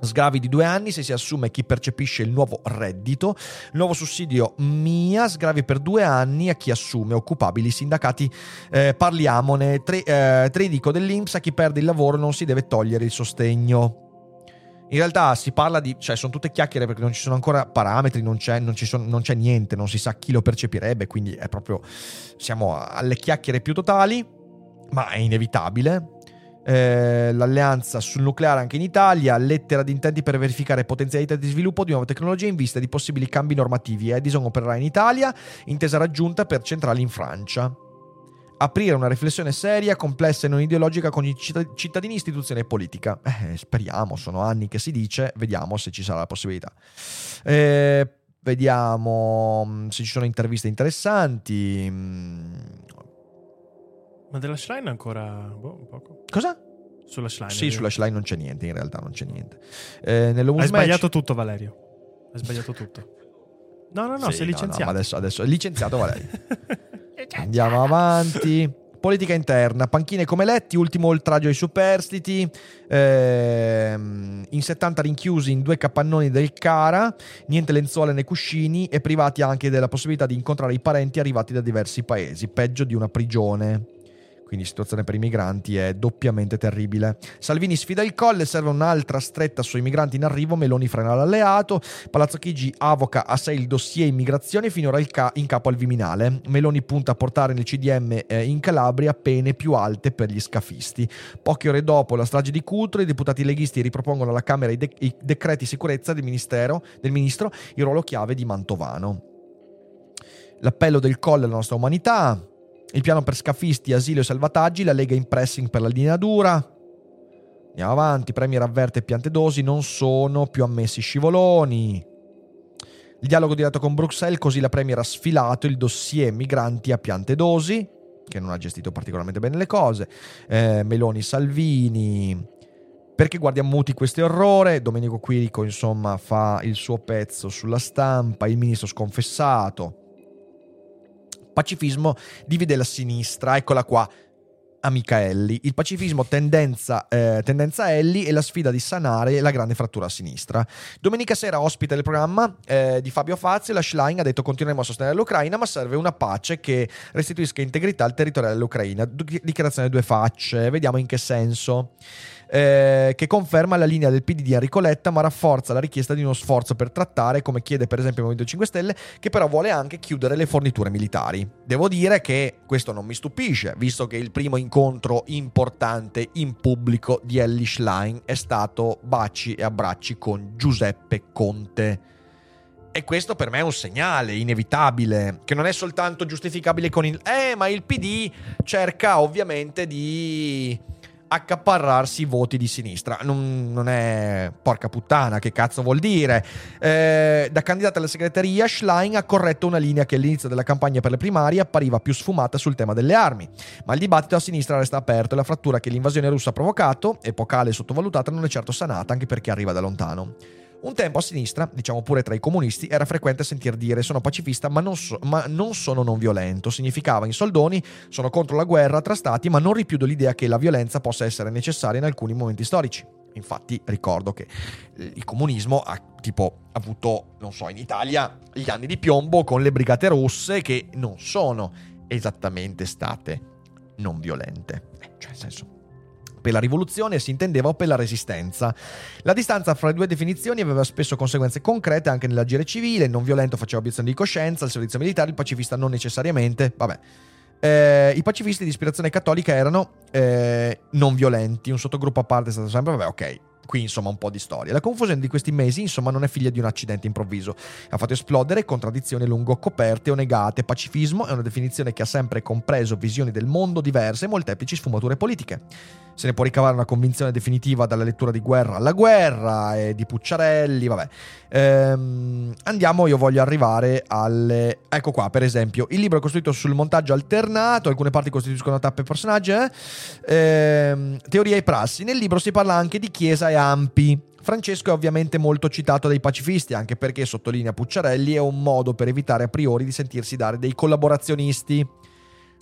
Sgravi di due anni se si assume chi percepisce il nuovo reddito, nuovo sussidio MIA, sgravi per due anni a chi assume occupabili sindacati. Eh, parliamone, Tre, eh, dell'Inps a chi perde il lavoro non si deve togliere il sostegno. In realtà si parla di, cioè sono tutte chiacchiere perché non ci sono ancora parametri, non c'è, non sono, non c'è niente, non si sa chi lo percepirebbe, quindi è proprio, siamo alle chiacchiere più totali, ma è inevitabile. Eh, l'alleanza sul nucleare anche in Italia, lettera di intenti per verificare potenzialità di sviluppo di nuove tecnologie in vista di possibili cambi normativi. Edison opererà in Italia, intesa raggiunta per centrali in Francia aprire una riflessione seria, complessa e non ideologica con i cittadini, istituzione e politica. Eh, speriamo, sono anni che si dice, vediamo se ci sarà la possibilità. Eh, vediamo mm, se ci sono interviste interessanti. Ma della Schlein ancora boh, un poco. Cosa? Sulla Schlein. Sì, sulla Schlein non c'è niente, in realtà non c'è niente. Eh, Hai sbagliato match... tutto, Valerio. Hai sbagliato tutto. No, no, no, sì, sei licenziato. No, no, adesso, adesso è licenziato Valerio. Andiamo avanti. Politica interna, panchine come letti, ultimo oltraggio ai superstiti, ehm, in 70 rinchiusi in due capannoni del Cara, niente lenzuola né cuscini e privati anche della possibilità di incontrare i parenti arrivati da diversi paesi, peggio di una prigione quindi situazione per i migranti è doppiamente terribile. Salvini sfida il colle, serve un'altra stretta sui migranti in arrivo, Meloni frena l'alleato, Palazzo Chigi avoca a sé il dossier immigrazione finora ca- in capo al Viminale, Meloni punta a portare nel CDM eh, in Calabria pene più alte per gli scafisti. Poche ore dopo la strage di Cutro, i deputati leghisti ripropongono alla Camera i, de- i decreti sicurezza del, del Ministro, il ruolo chiave di Mantovano. L'appello del colle alla nostra umanità, il piano per scafisti, asilo e salvataggi, la Lega in pressing per la linea dura. Andiamo avanti, Premier avverte piante dosi, non sono più ammessi scivoloni. Il dialogo diretto con Bruxelles, così la Premier ha sfilato il dossier migranti a piante dosi, che non ha gestito particolarmente bene le cose. Eh, Meloni Salvini. Perché guardiamo muti questo errore? Domenico Quirico, insomma, fa il suo pezzo sulla stampa, il ministro sconfessato pacifismo divide la sinistra, eccola qua, amica Ellie. Il pacifismo tendenza, eh, tendenza Ellie e la sfida di sanare la grande frattura a sinistra. Domenica sera ospite del programma eh, di Fabio Fazio, la Schlein ha detto continueremo a sostenere l'Ucraina ma serve una pace che restituisca integrità al territorio dell'Ucraina. Dichiarazione due facce, vediamo in che senso eh, che conferma la linea del PD di Enrico Letta, ma rafforza la richiesta di uno sforzo per trattare, come chiede per esempio il Movimento 5 Stelle, che però vuole anche chiudere le forniture militari. Devo dire che questo non mi stupisce, visto che il primo incontro importante in pubblico di Ellie Schlein è stato baci e abbracci con Giuseppe Conte. E questo per me è un segnale inevitabile, che non è soltanto giustificabile con il... Eh, ma il PD cerca ovviamente di accaparrarsi voti di sinistra. Non, non, è porca puttana, che cazzo vuol dire? Eh, da candidata alla segreteria, Schlein ha corretto una linea che all'inizio della campagna per le primarie appariva più sfumata sul tema delle armi. Ma il dibattito a sinistra resta aperto e la frattura che l'invasione russa ha provocato, epocale e sottovalutata, non è certo sanata, anche perché arriva da lontano. Un tempo a sinistra, diciamo pure tra i comunisti, era frequente sentir dire sono pacifista ma non, so, ma non, sono non violento. Significava in soldoni sono contro la guerra tra stati ma non ripiudo l'idea che la violenza possa essere necessaria in alcuni momenti storici. Infatti ricordo che il comunismo ha tipo avuto, non so, in Italia gli anni di piombo con le brigate rosse che non sono esattamente state non violente. Eh, cioè, nel senso, per la rivoluzione si intendeva o per la resistenza. La distanza fra le due definizioni aveva spesso conseguenze concrete anche nell'agire civile, il non violento faceva obiezione di coscienza, il servizio militare, il pacifista non necessariamente, vabbè. Eh, I pacifisti di ispirazione cattolica erano eh, non violenti, un sottogruppo a parte è stato sempre, vabbè, ok, Qui insomma un po' di storia. La confusione di questi mesi insomma non è figlia di un accidente improvviso. Ha fatto esplodere contraddizioni lungo coperte o negate. Pacifismo è una definizione che ha sempre compreso visioni del mondo diverse e molteplici sfumature politiche. Se ne può ricavare una convinzione definitiva dalla lettura di Guerra alla guerra e di Pucciarelli, vabbè. Ehm, andiamo, io voglio arrivare alle... Ecco qua, per esempio, il libro è costruito sul montaggio alternato, alcune parti costituiscono tappe personaggi, eh? ehm, teoria e prassi. Nel libro si parla anche di Chiesa e Ampi. Francesco è ovviamente molto citato dai pacifisti, anche perché, sottolinea Pucciarelli, è un modo per evitare a priori di sentirsi dare dei collaborazionisti.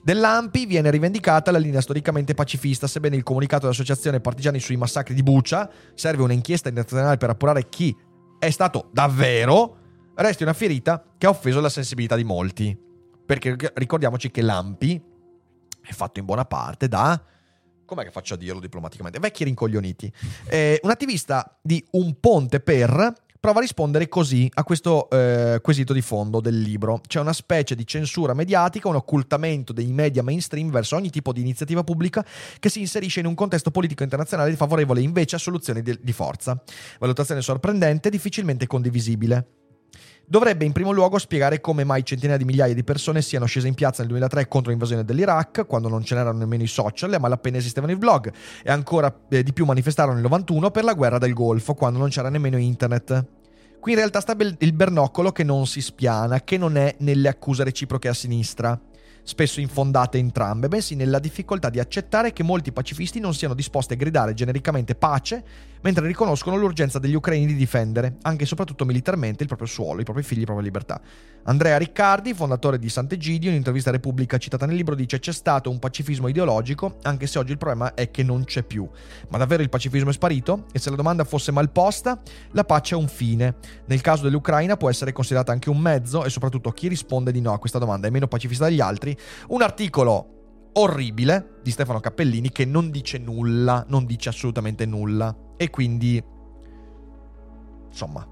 Dell'AMPI viene rivendicata la linea storicamente pacifista, sebbene il comunicato dell'Associazione Partigiani sui massacri di Bucia serve un'inchiesta internazionale per appurare chi è stato davvero, resti una ferita che ha offeso la sensibilità di molti. Perché ricordiamoci che l'AMPI è fatto in buona parte da Com'è che faccio a dirlo diplomaticamente? Vecchi rincoglioniti. Eh, un attivista di Un Ponte per prova a rispondere così a questo eh, quesito di fondo del libro. C'è una specie di censura mediatica, un occultamento dei media mainstream verso ogni tipo di iniziativa pubblica che si inserisce in un contesto politico internazionale favorevole invece a soluzioni di, di forza. Valutazione sorprendente, difficilmente condivisibile dovrebbe in primo luogo spiegare come mai centinaia di migliaia di persone siano scese in piazza nel 2003 contro l'invasione dell'Iraq, quando non ce n'erano nemmeno i social, e malapena esistevano i vlog, e ancora eh, di più manifestarono nel 91 per la guerra del Golfo, quando non c'era nemmeno internet. Qui in realtà sta il bernoccolo che non si spiana, che non è nelle accuse reciproche a sinistra spesso infondate entrambe, bensì nella difficoltà di accettare che molti pacifisti non siano disposti a gridare genericamente pace, mentre riconoscono l'urgenza degli ucraini di difendere, anche e soprattutto militarmente, il proprio suolo, i propri figli, la propria libertà. Andrea Riccardi, fondatore di Sant'Egidio, in un'intervista a Repubblica citata nel libro, dice c'è stato un pacifismo ideologico, anche se oggi il problema è che non c'è più. Ma davvero il pacifismo è sparito? E se la domanda fosse mal posta, la pace ha un fine. Nel caso dell'Ucraina può essere considerata anche un mezzo e soprattutto chi risponde di no a questa domanda è meno pacifista degli altri un articolo orribile di Stefano Cappellini che non dice nulla, non dice assolutamente nulla. E quindi, insomma,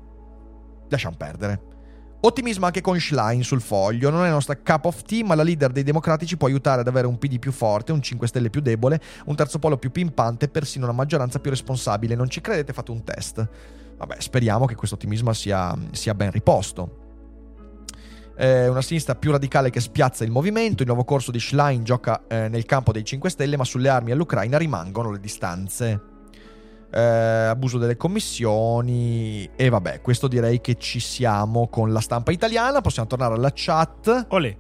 lasciamo perdere. Ottimismo anche con Schlein sul foglio. Non è la nostra cup of tea, ma la leader dei democratici può aiutare ad avere un PD più forte, un 5 Stelle più debole, un terzo polo più pimpante persino una maggioranza più responsabile. Non ci credete? Fate un test. Vabbè, speriamo che questo ottimismo sia, sia ben riposto una sinistra più radicale che spiazza il movimento. Il nuovo corso di Schlein gioca eh, nel campo dei 5 Stelle, ma sulle armi all'Ucraina rimangono le distanze. Eh, abuso delle commissioni. E vabbè, questo direi che ci siamo con la stampa italiana. Possiamo tornare alla chat. Olè.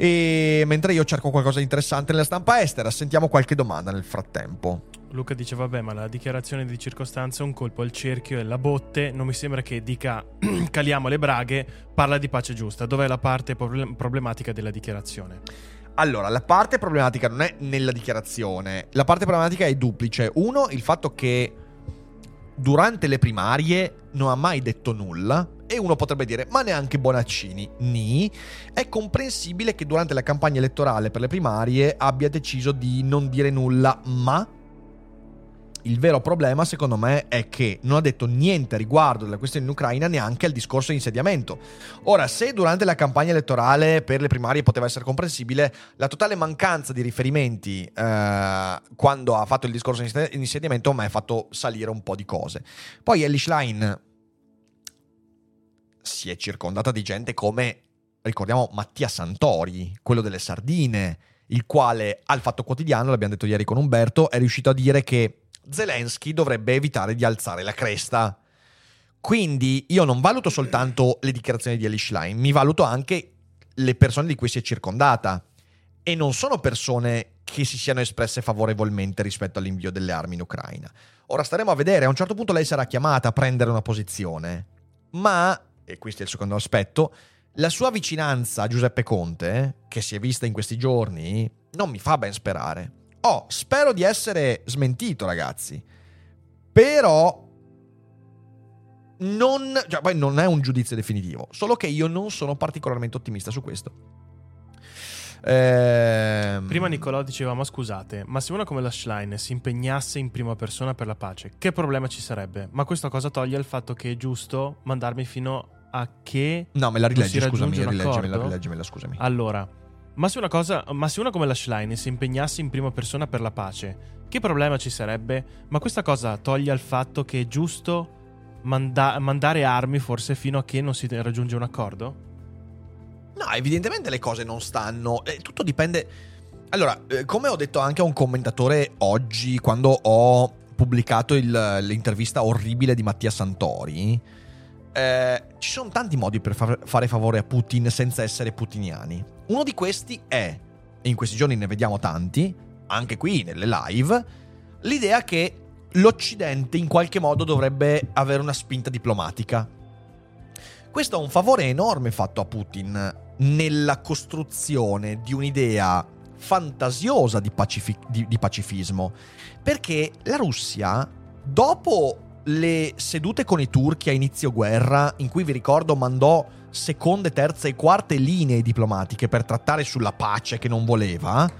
E mentre io cerco qualcosa di interessante nella stampa estera, sentiamo qualche domanda nel frattempo. Luca dice: Vabbè, ma la dichiarazione di circostanza è un colpo al cerchio e la botte. Non mi sembra che dica caliamo le braghe, parla di pace giusta. Dov'è la parte problematica della dichiarazione? Allora, la parte problematica non è nella dichiarazione, la parte problematica è duplice. Uno, il fatto che durante le primarie non ha mai detto nulla e uno potrebbe dire, ma neanche Bonaccini. Ni. È comprensibile che durante la campagna elettorale per le primarie abbia deciso di non dire nulla, ma il vero problema, secondo me, è che non ha detto niente riguardo della questione in Ucraina neanche al discorso di insediamento. Ora, se durante la campagna elettorale per le primarie poteva essere comprensibile, la totale mancanza di riferimenti eh, quando ha fatto il discorso di insediamento mi ha fatto salire un po' di cose. Poi Ellie Schlein si è circondata di gente come, ricordiamo, Mattia Santori, quello delle sardine, il quale al Fatto Quotidiano, l'abbiamo detto ieri con Umberto, è riuscito a dire che Zelensky dovrebbe evitare di alzare la cresta. Quindi io non valuto soltanto le dichiarazioni di Elish Line, mi valuto anche le persone di cui si è circondata. E non sono persone che si siano espresse favorevolmente rispetto all'invio delle armi in Ucraina. Ora staremo a vedere, a un certo punto lei sarà chiamata a prendere una posizione, ma e questo è il secondo aspetto, la sua vicinanza a Giuseppe Conte, che si è vista in questi giorni, non mi fa ben sperare. Oh, spero di essere smentito, ragazzi. Però non, cioè, poi non è un giudizio definitivo, solo che io non sono particolarmente ottimista su questo. Ehm... Prima Nicolò diceva: Ma scusate, ma se una come la Schlein si impegnasse in prima persona per la pace, che problema ci sarebbe? Ma questa cosa toglie il fatto che è giusto mandarmi fino a che. No, me la rileggi, scusami, rileggemela, rileggemela, scusami. Allora, ma se, una cosa, ma se una come la Schlein si impegnasse in prima persona per la pace, che problema ci sarebbe? Ma questa cosa toglie il fatto che è giusto manda- mandare armi forse fino a che non si raggiunge un accordo? No, evidentemente le cose non stanno. Eh, tutto dipende. Allora, eh, come ho detto anche a un commentatore oggi, quando ho pubblicato il, l'intervista orribile di Mattia Santori, eh, ci sono tanti modi per far, fare favore a Putin senza essere putiniani. Uno di questi è, e in questi giorni ne vediamo tanti, anche qui nelle live, l'idea che l'Occidente in qualche modo dovrebbe avere una spinta diplomatica. Questo è un favore enorme fatto a Putin nella costruzione di un'idea fantasiosa di, pacifi- di, di pacifismo, perché la Russia, dopo le sedute con i turchi a inizio guerra, in cui vi ricordo mandò seconde, terze e quarte linee diplomatiche per trattare sulla pace che non voleva,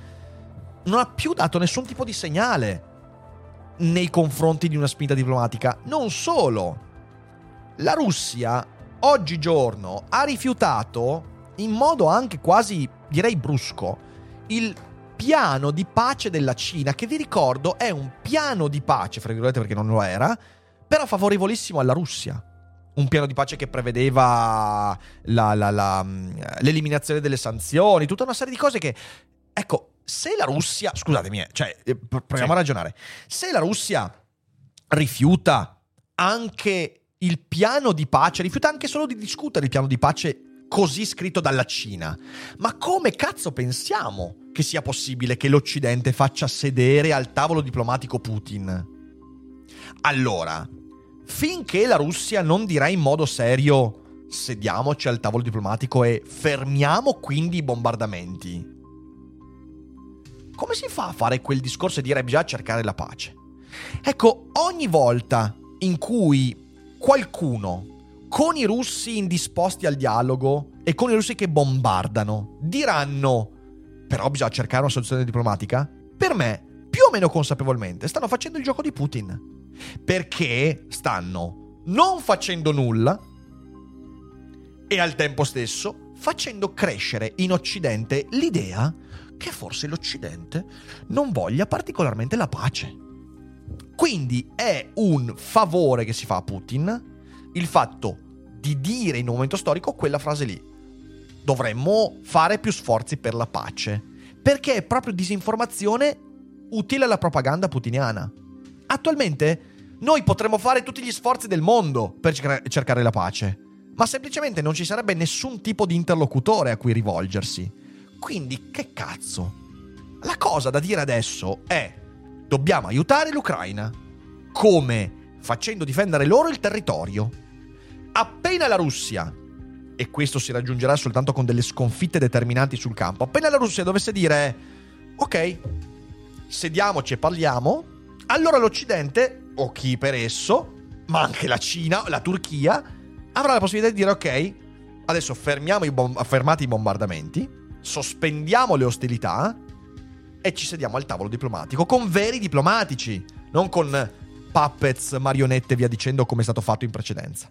non ha più dato nessun tipo di segnale nei confronti di una spinta diplomatica. Non solo, la Russia oggigiorno ha rifiutato in modo anche quasi, direi, brusco, il piano di pace della Cina, che vi ricordo è un piano di pace, fra virgolette perché non lo era, però favorevolissimo alla Russia. Un piano di pace che prevedeva la, la, la, l'eliminazione delle sanzioni, tutta una serie di cose che, ecco, se la Russia, scusatemi, eh, cioè, eh, proviamo sì. a ragionare, se la Russia rifiuta anche il piano di pace, rifiuta anche solo di discutere il piano di pace così scritto dalla Cina. Ma come cazzo pensiamo che sia possibile che l'Occidente faccia sedere al tavolo diplomatico Putin? Allora, finché la Russia non dirà in modo serio sediamoci al tavolo diplomatico e fermiamo quindi i bombardamenti, come si fa a fare quel discorso e dire bisogna cercare la pace? Ecco, ogni volta in cui qualcuno con i russi indisposti al dialogo e con i russi che bombardano diranno però bisogna cercare una soluzione diplomatica? Per me, più o meno consapevolmente, stanno facendo il gioco di Putin. Perché stanno non facendo nulla e al tempo stesso facendo crescere in Occidente l'idea che forse l'Occidente non voglia particolarmente la pace. Quindi è un favore che si fa a Putin il fatto di dire in un momento storico quella frase lì. Dovremmo fare più sforzi per la pace. Perché è proprio disinformazione utile alla propaganda putiniana. Attualmente noi potremmo fare tutti gli sforzi del mondo per cercare la pace, ma semplicemente non ci sarebbe nessun tipo di interlocutore a cui rivolgersi. Quindi che cazzo? La cosa da dire adesso è dobbiamo aiutare l'Ucraina. Come? Facendo difendere loro il territorio appena la Russia, e questo si raggiungerà soltanto con delle sconfitte determinanti sul campo, appena la Russia dovesse dire, ok, sediamoci e parliamo, allora l'Occidente, o chi per esso, ma anche la Cina, la Turchia, avrà la possibilità di dire, ok, adesso fermiamo i, bom- fermati i bombardamenti, sospendiamo le ostilità e ci sediamo al tavolo diplomatico, con veri diplomatici, non con puppets, marionette via dicendo come è stato fatto in precedenza.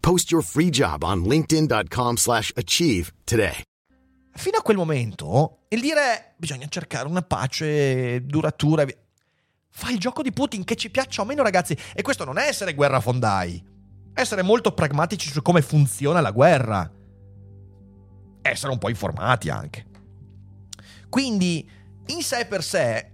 Post your free job on linkedin.com/achieve today. Fino a quel momento, il dire bisogna cercare una pace duratura fa il gioco di Putin che ci piaccia o meno, ragazzi, e questo non è essere guerrafondai. Essere molto pragmatici su come funziona la guerra. Essere un po' informati anche. Quindi, in sé per sé,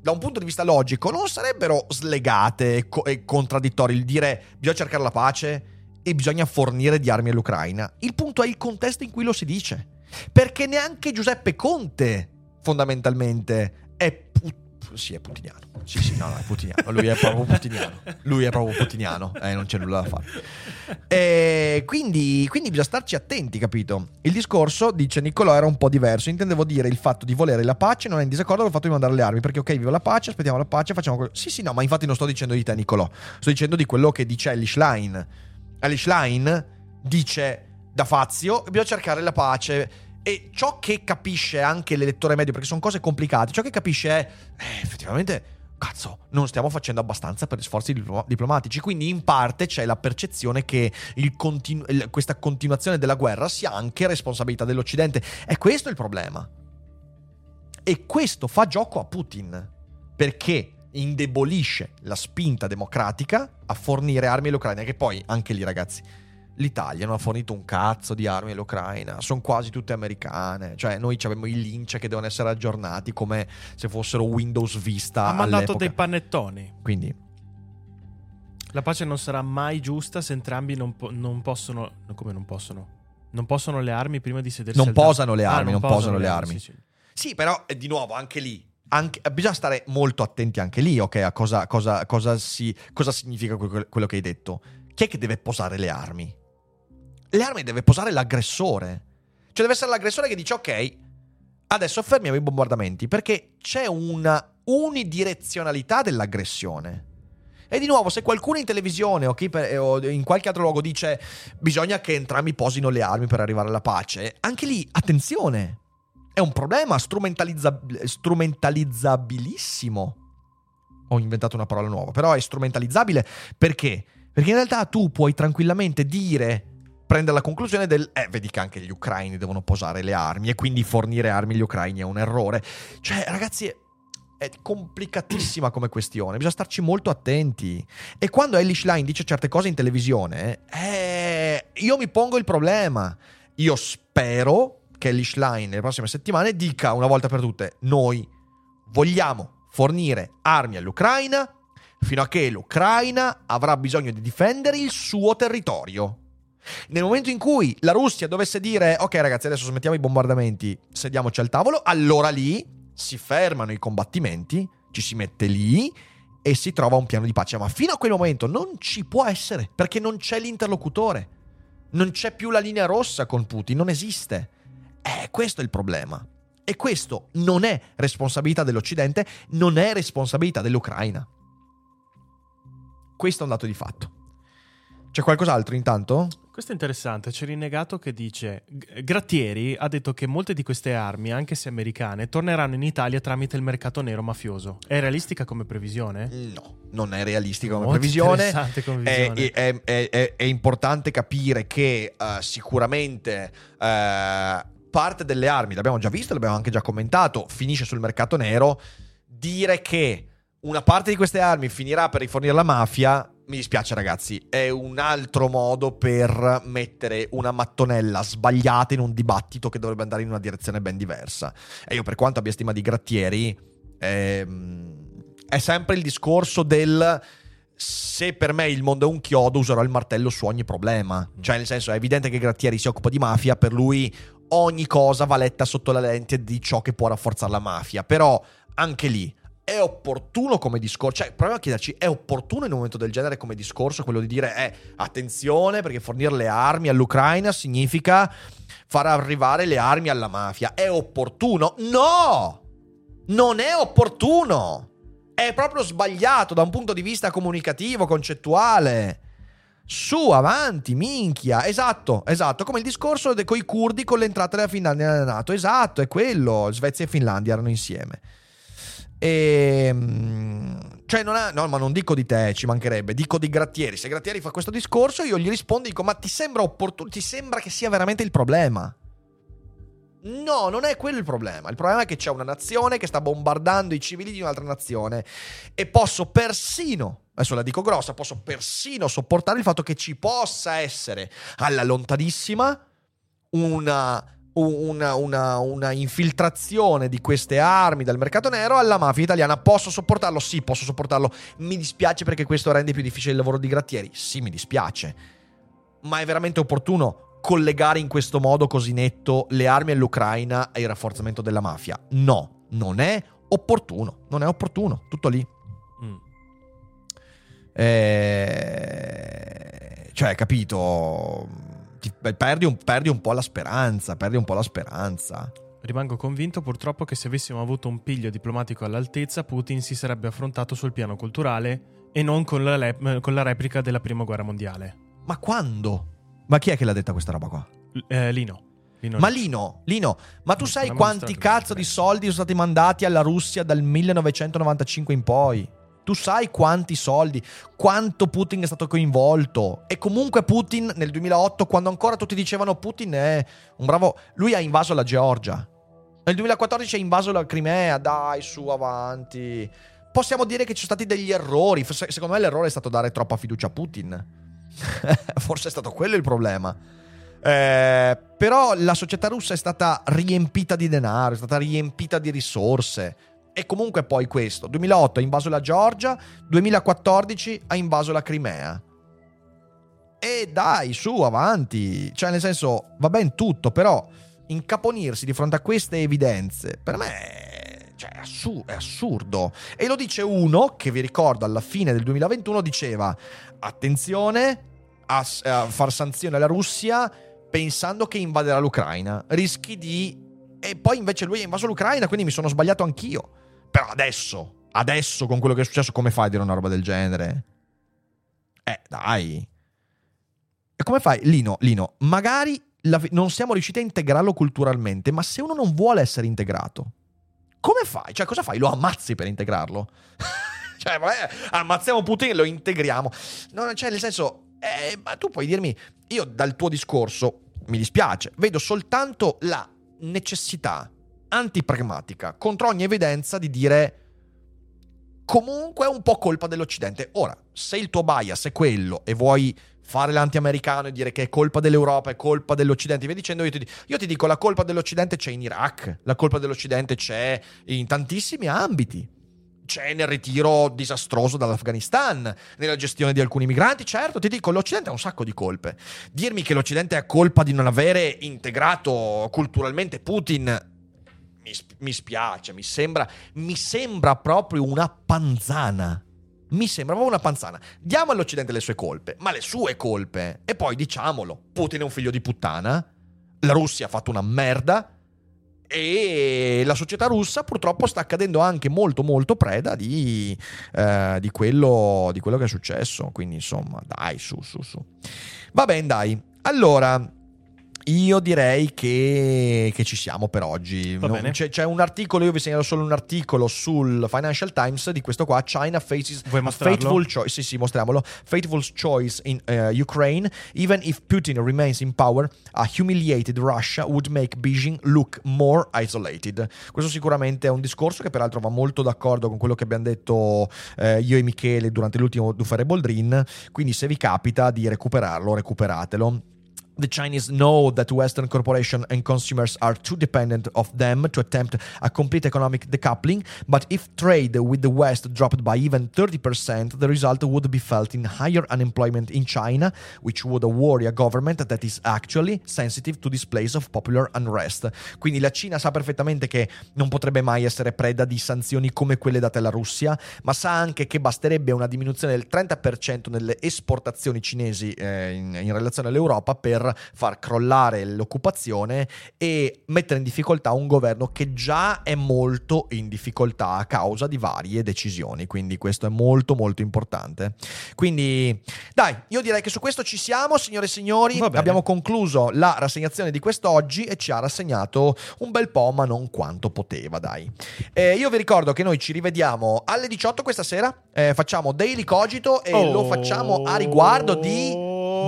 da un punto di vista logico, non sarebbero slegate e, co- e contraddittori il dire bisogna cercare la pace e bisogna fornire di armi all'Ucraina. Il punto è il contesto in cui lo si dice. Perché neanche Giuseppe Conte, fondamentalmente, è put- sì, è putiniano. Sì, sì, no, no, è putiniano. Lui è proprio putiniano. Lui è proprio putiniano. Eh, non c'è nulla da fare. E quindi, quindi bisogna starci attenti, capito? Il discorso, dice Niccolò, era un po' diverso. Intendevo dire il fatto di volere la pace non è in disaccordo con il fatto di mandare le armi. Perché, ok, vivo la pace, aspettiamo la pace, facciamo quello. Sì, sì, no, ma infatti non sto dicendo di te, Niccolò. Sto dicendo di quello che dice Elish Line Alice Line dice da Fazio bisogna cercare la pace e ciò che capisce anche l'elettore medio perché sono cose complicate ciò che capisce è eh, effettivamente cazzo, non stiamo facendo abbastanza per gli sforzi diplomatici. Quindi, in parte c'è la percezione che continu- questa continuazione della guerra sia anche responsabilità dell'Occidente. E questo è il problema. E questo fa gioco a Putin. Perché indebolisce la spinta democratica a fornire armi all'Ucraina, che poi anche lì ragazzi, l'Italia non ha fornito un cazzo di armi all'Ucraina, sono quasi tutte americane, cioè noi abbiamo i lince che devono essere aggiornati come se fossero Windows Vista. Ha mandato dei panettoni. Quindi... La pace non sarà mai giusta se entrambi non, po- non possono... Come non possono? Non possono le armi prima di sedersi Non posano le armi, ah, non, non, posano, posano le armi. Sì, sì. sì, però di nuovo anche lì anche- bisogna stare molto attenti anche lì, ok, a cosa, cosa- cosa si- cosa significa que- quello che hai detto. Chi è che deve posare le armi? Le armi deve posare l'aggressore. Cioè deve essere l'aggressore che dice ok, adesso fermiamo i bombardamenti, perché c'è una unidirezionalità dell'aggressione. E di nuovo, se qualcuno in televisione o, per- o in qualche altro luogo dice bisogna che entrambi posino le armi per arrivare alla pace, anche lì, attenzione, è un problema strumentalizza- strumentalizzabilissimo. Ho inventato una parola nuova, però è strumentalizzabile perché? Perché in realtà tu puoi tranquillamente dire, prendere la conclusione del, eh, vedi che anche gli ucraini devono posare le armi e quindi fornire armi agli ucraini è un errore. Cioè, ragazzi, è- complicatissima come questione, bisogna starci molto attenti. E quando Elish Line dice certe cose in televisione, eh, io mi pongo il problema. Io spero Elish Line nelle prossime settimane dica una volta per tutte, noi vogliamo fornire armi all'Ucraina fino a che l'Ucraina avrà bisogno di difendere il suo territorio. Nel momento in cui la Russia dovesse dire ok ragazzi adesso smettiamo i bombardamenti, sediamoci al tavolo, allora lì si fermano i combattimenti, ci si mette lì e si trova un piano di pace. Ma fino a quel momento non ci può essere perché non c'è l'interlocutore. Non c'è più la linea rossa con Putin, non esiste. Eh, questo è il problema. E questo non è responsabilità dell'Occidente, non è responsabilità dell'Ucraina. Questo è un dato di fatto. C'è qualcos'altro intanto? Questo è interessante, c'è Rinnegato che dice "G- Grattieri ha detto che molte di queste armi, anche se americane, torneranno in Italia tramite il mercato nero mafioso. È realistica come previsione? No, non è realistica come Molto previsione. interessante come È, è- è- è- importante capire che eh, sicuramente eh, parte delle armi, l'abbiamo già visto, l'abbiamo anche già commentato, finisce sul mercato nero. Dire che una parte di queste armi finirà per rifornire la mafia, mi dispiace ragazzi, è un altro modo per mettere una mattonella sbagliata in un dibattito che dovrebbe andare in una direzione ben diversa. E io per quanto abbia stima di Grattieri, ehm, è sempre il discorso del se per me il mondo è un chiodo userò il martello su ogni problema. Cioè nel senso è evidente che Grattieri si occupa di mafia, per lui ogni cosa va letta sotto la lente di ciò che può rafforzare la mafia. Però anche lì è opportuno come discorso, cioè proviamo a chiederci, è opportuno in un momento del genere come discorso quello di dire, eh, attenzione perché fornire le armi all'Ucraina significa far arrivare le armi alla mafia. È opportuno? No! Non è opportuno! È proprio sbagliato da un punto di vista comunicativo, concettuale. Su, avanti, minchia. Esatto, esatto. Come il discorso con i curdi con l'entrata della Finlandia nella NATO. Esatto, è quello. Svezia e Finlandia erano insieme. E, cioè, non ha, no, ma non dico di te, ci mancherebbe, dico di Grattieri. Se Grattieri fa questo discorso, io gli rispondo e dico: Ma ti sembra opportuno? Ti sembra che sia veramente il problema? No, non è quello il problema. Il problema è che c'è una nazione che sta bombardando i civili di un'altra nazione. E posso persino, adesso la dico grossa, posso persino sopportare il fatto che ci possa essere alla lontanissima una una, una, una, infiltrazione di queste armi dal mercato nero alla mafia italiana. Posso sopportarlo? Sì, posso sopportarlo. Mi dispiace perché questo rende più difficile il lavoro di Grattieri. Sì, mi dispiace. Ma è veramente opportuno collegare in questo modo così netto le armi all'Ucraina e il rafforzamento della mafia? No, non è opportuno. Non è opportuno. Tutto lì. Mm. Eh, cioè, capito ti perdi un, perdi un po' la speranza, perdi un po' la speranza. Rimango convinto purtroppo che se avessimo avuto un piglio diplomatico all'altezza, Putin si sarebbe affrontato sul piano culturale e non con la, le- con la replica della prima guerra mondiale. Ma quando? Ma chi è che l'ha detta questa roba qua? L- eh, Lino. Lino Ma Lino, Lino, ma tu sai quanti cazzo di soldi sono stati mandati alla Russia dal 1995 in poi? Tu sai quanti soldi, quanto Putin è stato coinvolto. E comunque Putin nel 2008, quando ancora tutti dicevano Putin è un bravo... Lui ha invaso la Georgia. Nel 2014 ha invaso la Crimea, dai, su, avanti. Possiamo dire che ci sono stati degli errori. Se- Secondo me l'errore è stato dare troppa fiducia a Putin. Forse è stato quello il problema. Eh, però la società russa è stata riempita di denaro, è stata riempita di risorse. E comunque poi questo, 2008 ha invaso la Georgia, 2014 ha invaso la Crimea. E dai, su, avanti. Cioè, nel senso, va ben tutto, però incaponirsi di fronte a queste evidenze, per me, Cioè, è, assu- è assurdo. E lo dice uno che vi ricordo alla fine del 2021 diceva: attenzione a, a far sanzione alla Russia pensando che invaderà l'Ucraina. Rischi di. E poi invece lui ha invaso l'Ucraina, quindi mi sono sbagliato anch'io. Però adesso, adesso con quello che è successo, come fai a dire una roba del genere? Eh, dai. E come fai, Lino? Lino, magari la- non siamo riusciti a integrarlo culturalmente, ma se uno non vuole essere integrato, come fai? Cioè, cosa fai? Lo ammazzi per integrarlo? cioè, vabbè, ammazziamo Putin e lo integriamo. No, cioè, nel senso, eh, ma tu puoi dirmi, io dal tuo discorso, mi dispiace, vedo soltanto la necessità antipragmatica contro ogni evidenza di dire comunque è un po' colpa dell'Occidente. Ora, se il tuo bias è quello e vuoi fare l'anti-americano e dire che è colpa dell'Europa, è colpa dell'Occidente, via dicendo, io ti, io ti dico la colpa dell'Occidente c'è in Iraq, la colpa dell'Occidente c'è in tantissimi ambiti. C'è nel ritiro disastroso dall'Afghanistan, nella gestione di alcuni migranti, certo, ti dico, l'Occidente ha un sacco di colpe. Dirmi che l'Occidente è colpa di non avere integrato culturalmente Putin mi, mi spiace, mi sembra, mi sembra proprio una panzana. Mi sembra proprio una panzana. Diamo all'Occidente le sue colpe, ma le sue colpe. E poi diciamolo, Putin è un figlio di puttana, la Russia ha fatto una merda e la società russa purtroppo sta cadendo anche molto molto preda di, eh, di, quello, di quello che è successo. Quindi insomma, dai, su, su, su. Va bene, dai. Allora, io direi che, che ci siamo per oggi. Non- c'è, c'è un articolo, io vi segnalo solo un articolo sul Financial Times di questo qua, China faces a fateful choice. Sì, sì, mostriamolo. Fateful choice in uh, Ukraine. Even if Putin remains in power, a humiliated Russia would make Beijing look more isolated. Questo sicuramente è un discorso che peraltro va molto d'accordo con quello che abbiamo detto eh, io e Michele durante l'ultimo Dufare Boldrin. Quindi se vi capita di recuperarlo, recuperatelo. The Chinese know that Western corporations and consumers are too dependent of them to attempt a complete economic decoupling, but if trade with the West dropped by even 30%, the result would be felt in higher unemployment in China, which would worry a government that is actually sensitive to displays of popular unrest. Quindi la Cina sa perfettamente che non potrebbe mai essere preda di sanzioni come quelle date alla Russia, ma sa anche che basterebbe una diminuzione del 30% nelle esportazioni cinesi eh, in, in relazione all'Europa per far crollare l'occupazione e mettere in difficoltà un governo che già è molto in difficoltà a causa di varie decisioni. Quindi questo è molto molto importante. Quindi dai, io direi che su questo ci siamo, signore e signori. Abbiamo concluso la rassegnazione di quest'oggi e ci ha rassegnato un bel po', ma non quanto poteva, dai. Eh, io vi ricordo che noi ci rivediamo alle 18 questa sera. eh, facciamo Daily Cogito e Oh. lo facciamo a riguardo di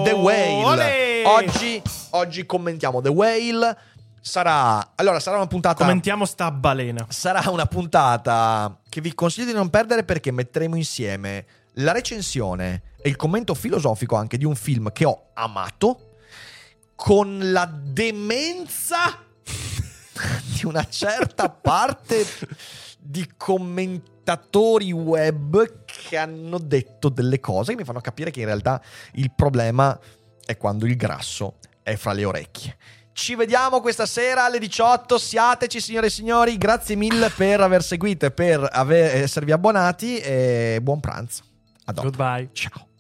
The Whale. Olè! Oggi, oggi commentiamo The Whale. Sarà allora sarà una puntata Commentiamo sta balena. sarà una puntata che vi consiglio di non perdere perché metteremo insieme la recensione e il commento filosofico anche di un film che ho amato con la demenza di una certa parte di commentatori web che hanno detto delle cose che mi fanno capire che in realtà il problema è quando il grasso è fra le orecchie. Ci vediamo questa sera alle 18. Siateci, signore e signori. Grazie mille per aver seguito e per aver- esservi abbonati. E buon pranzo. A dopo. Goodbye. Ciao.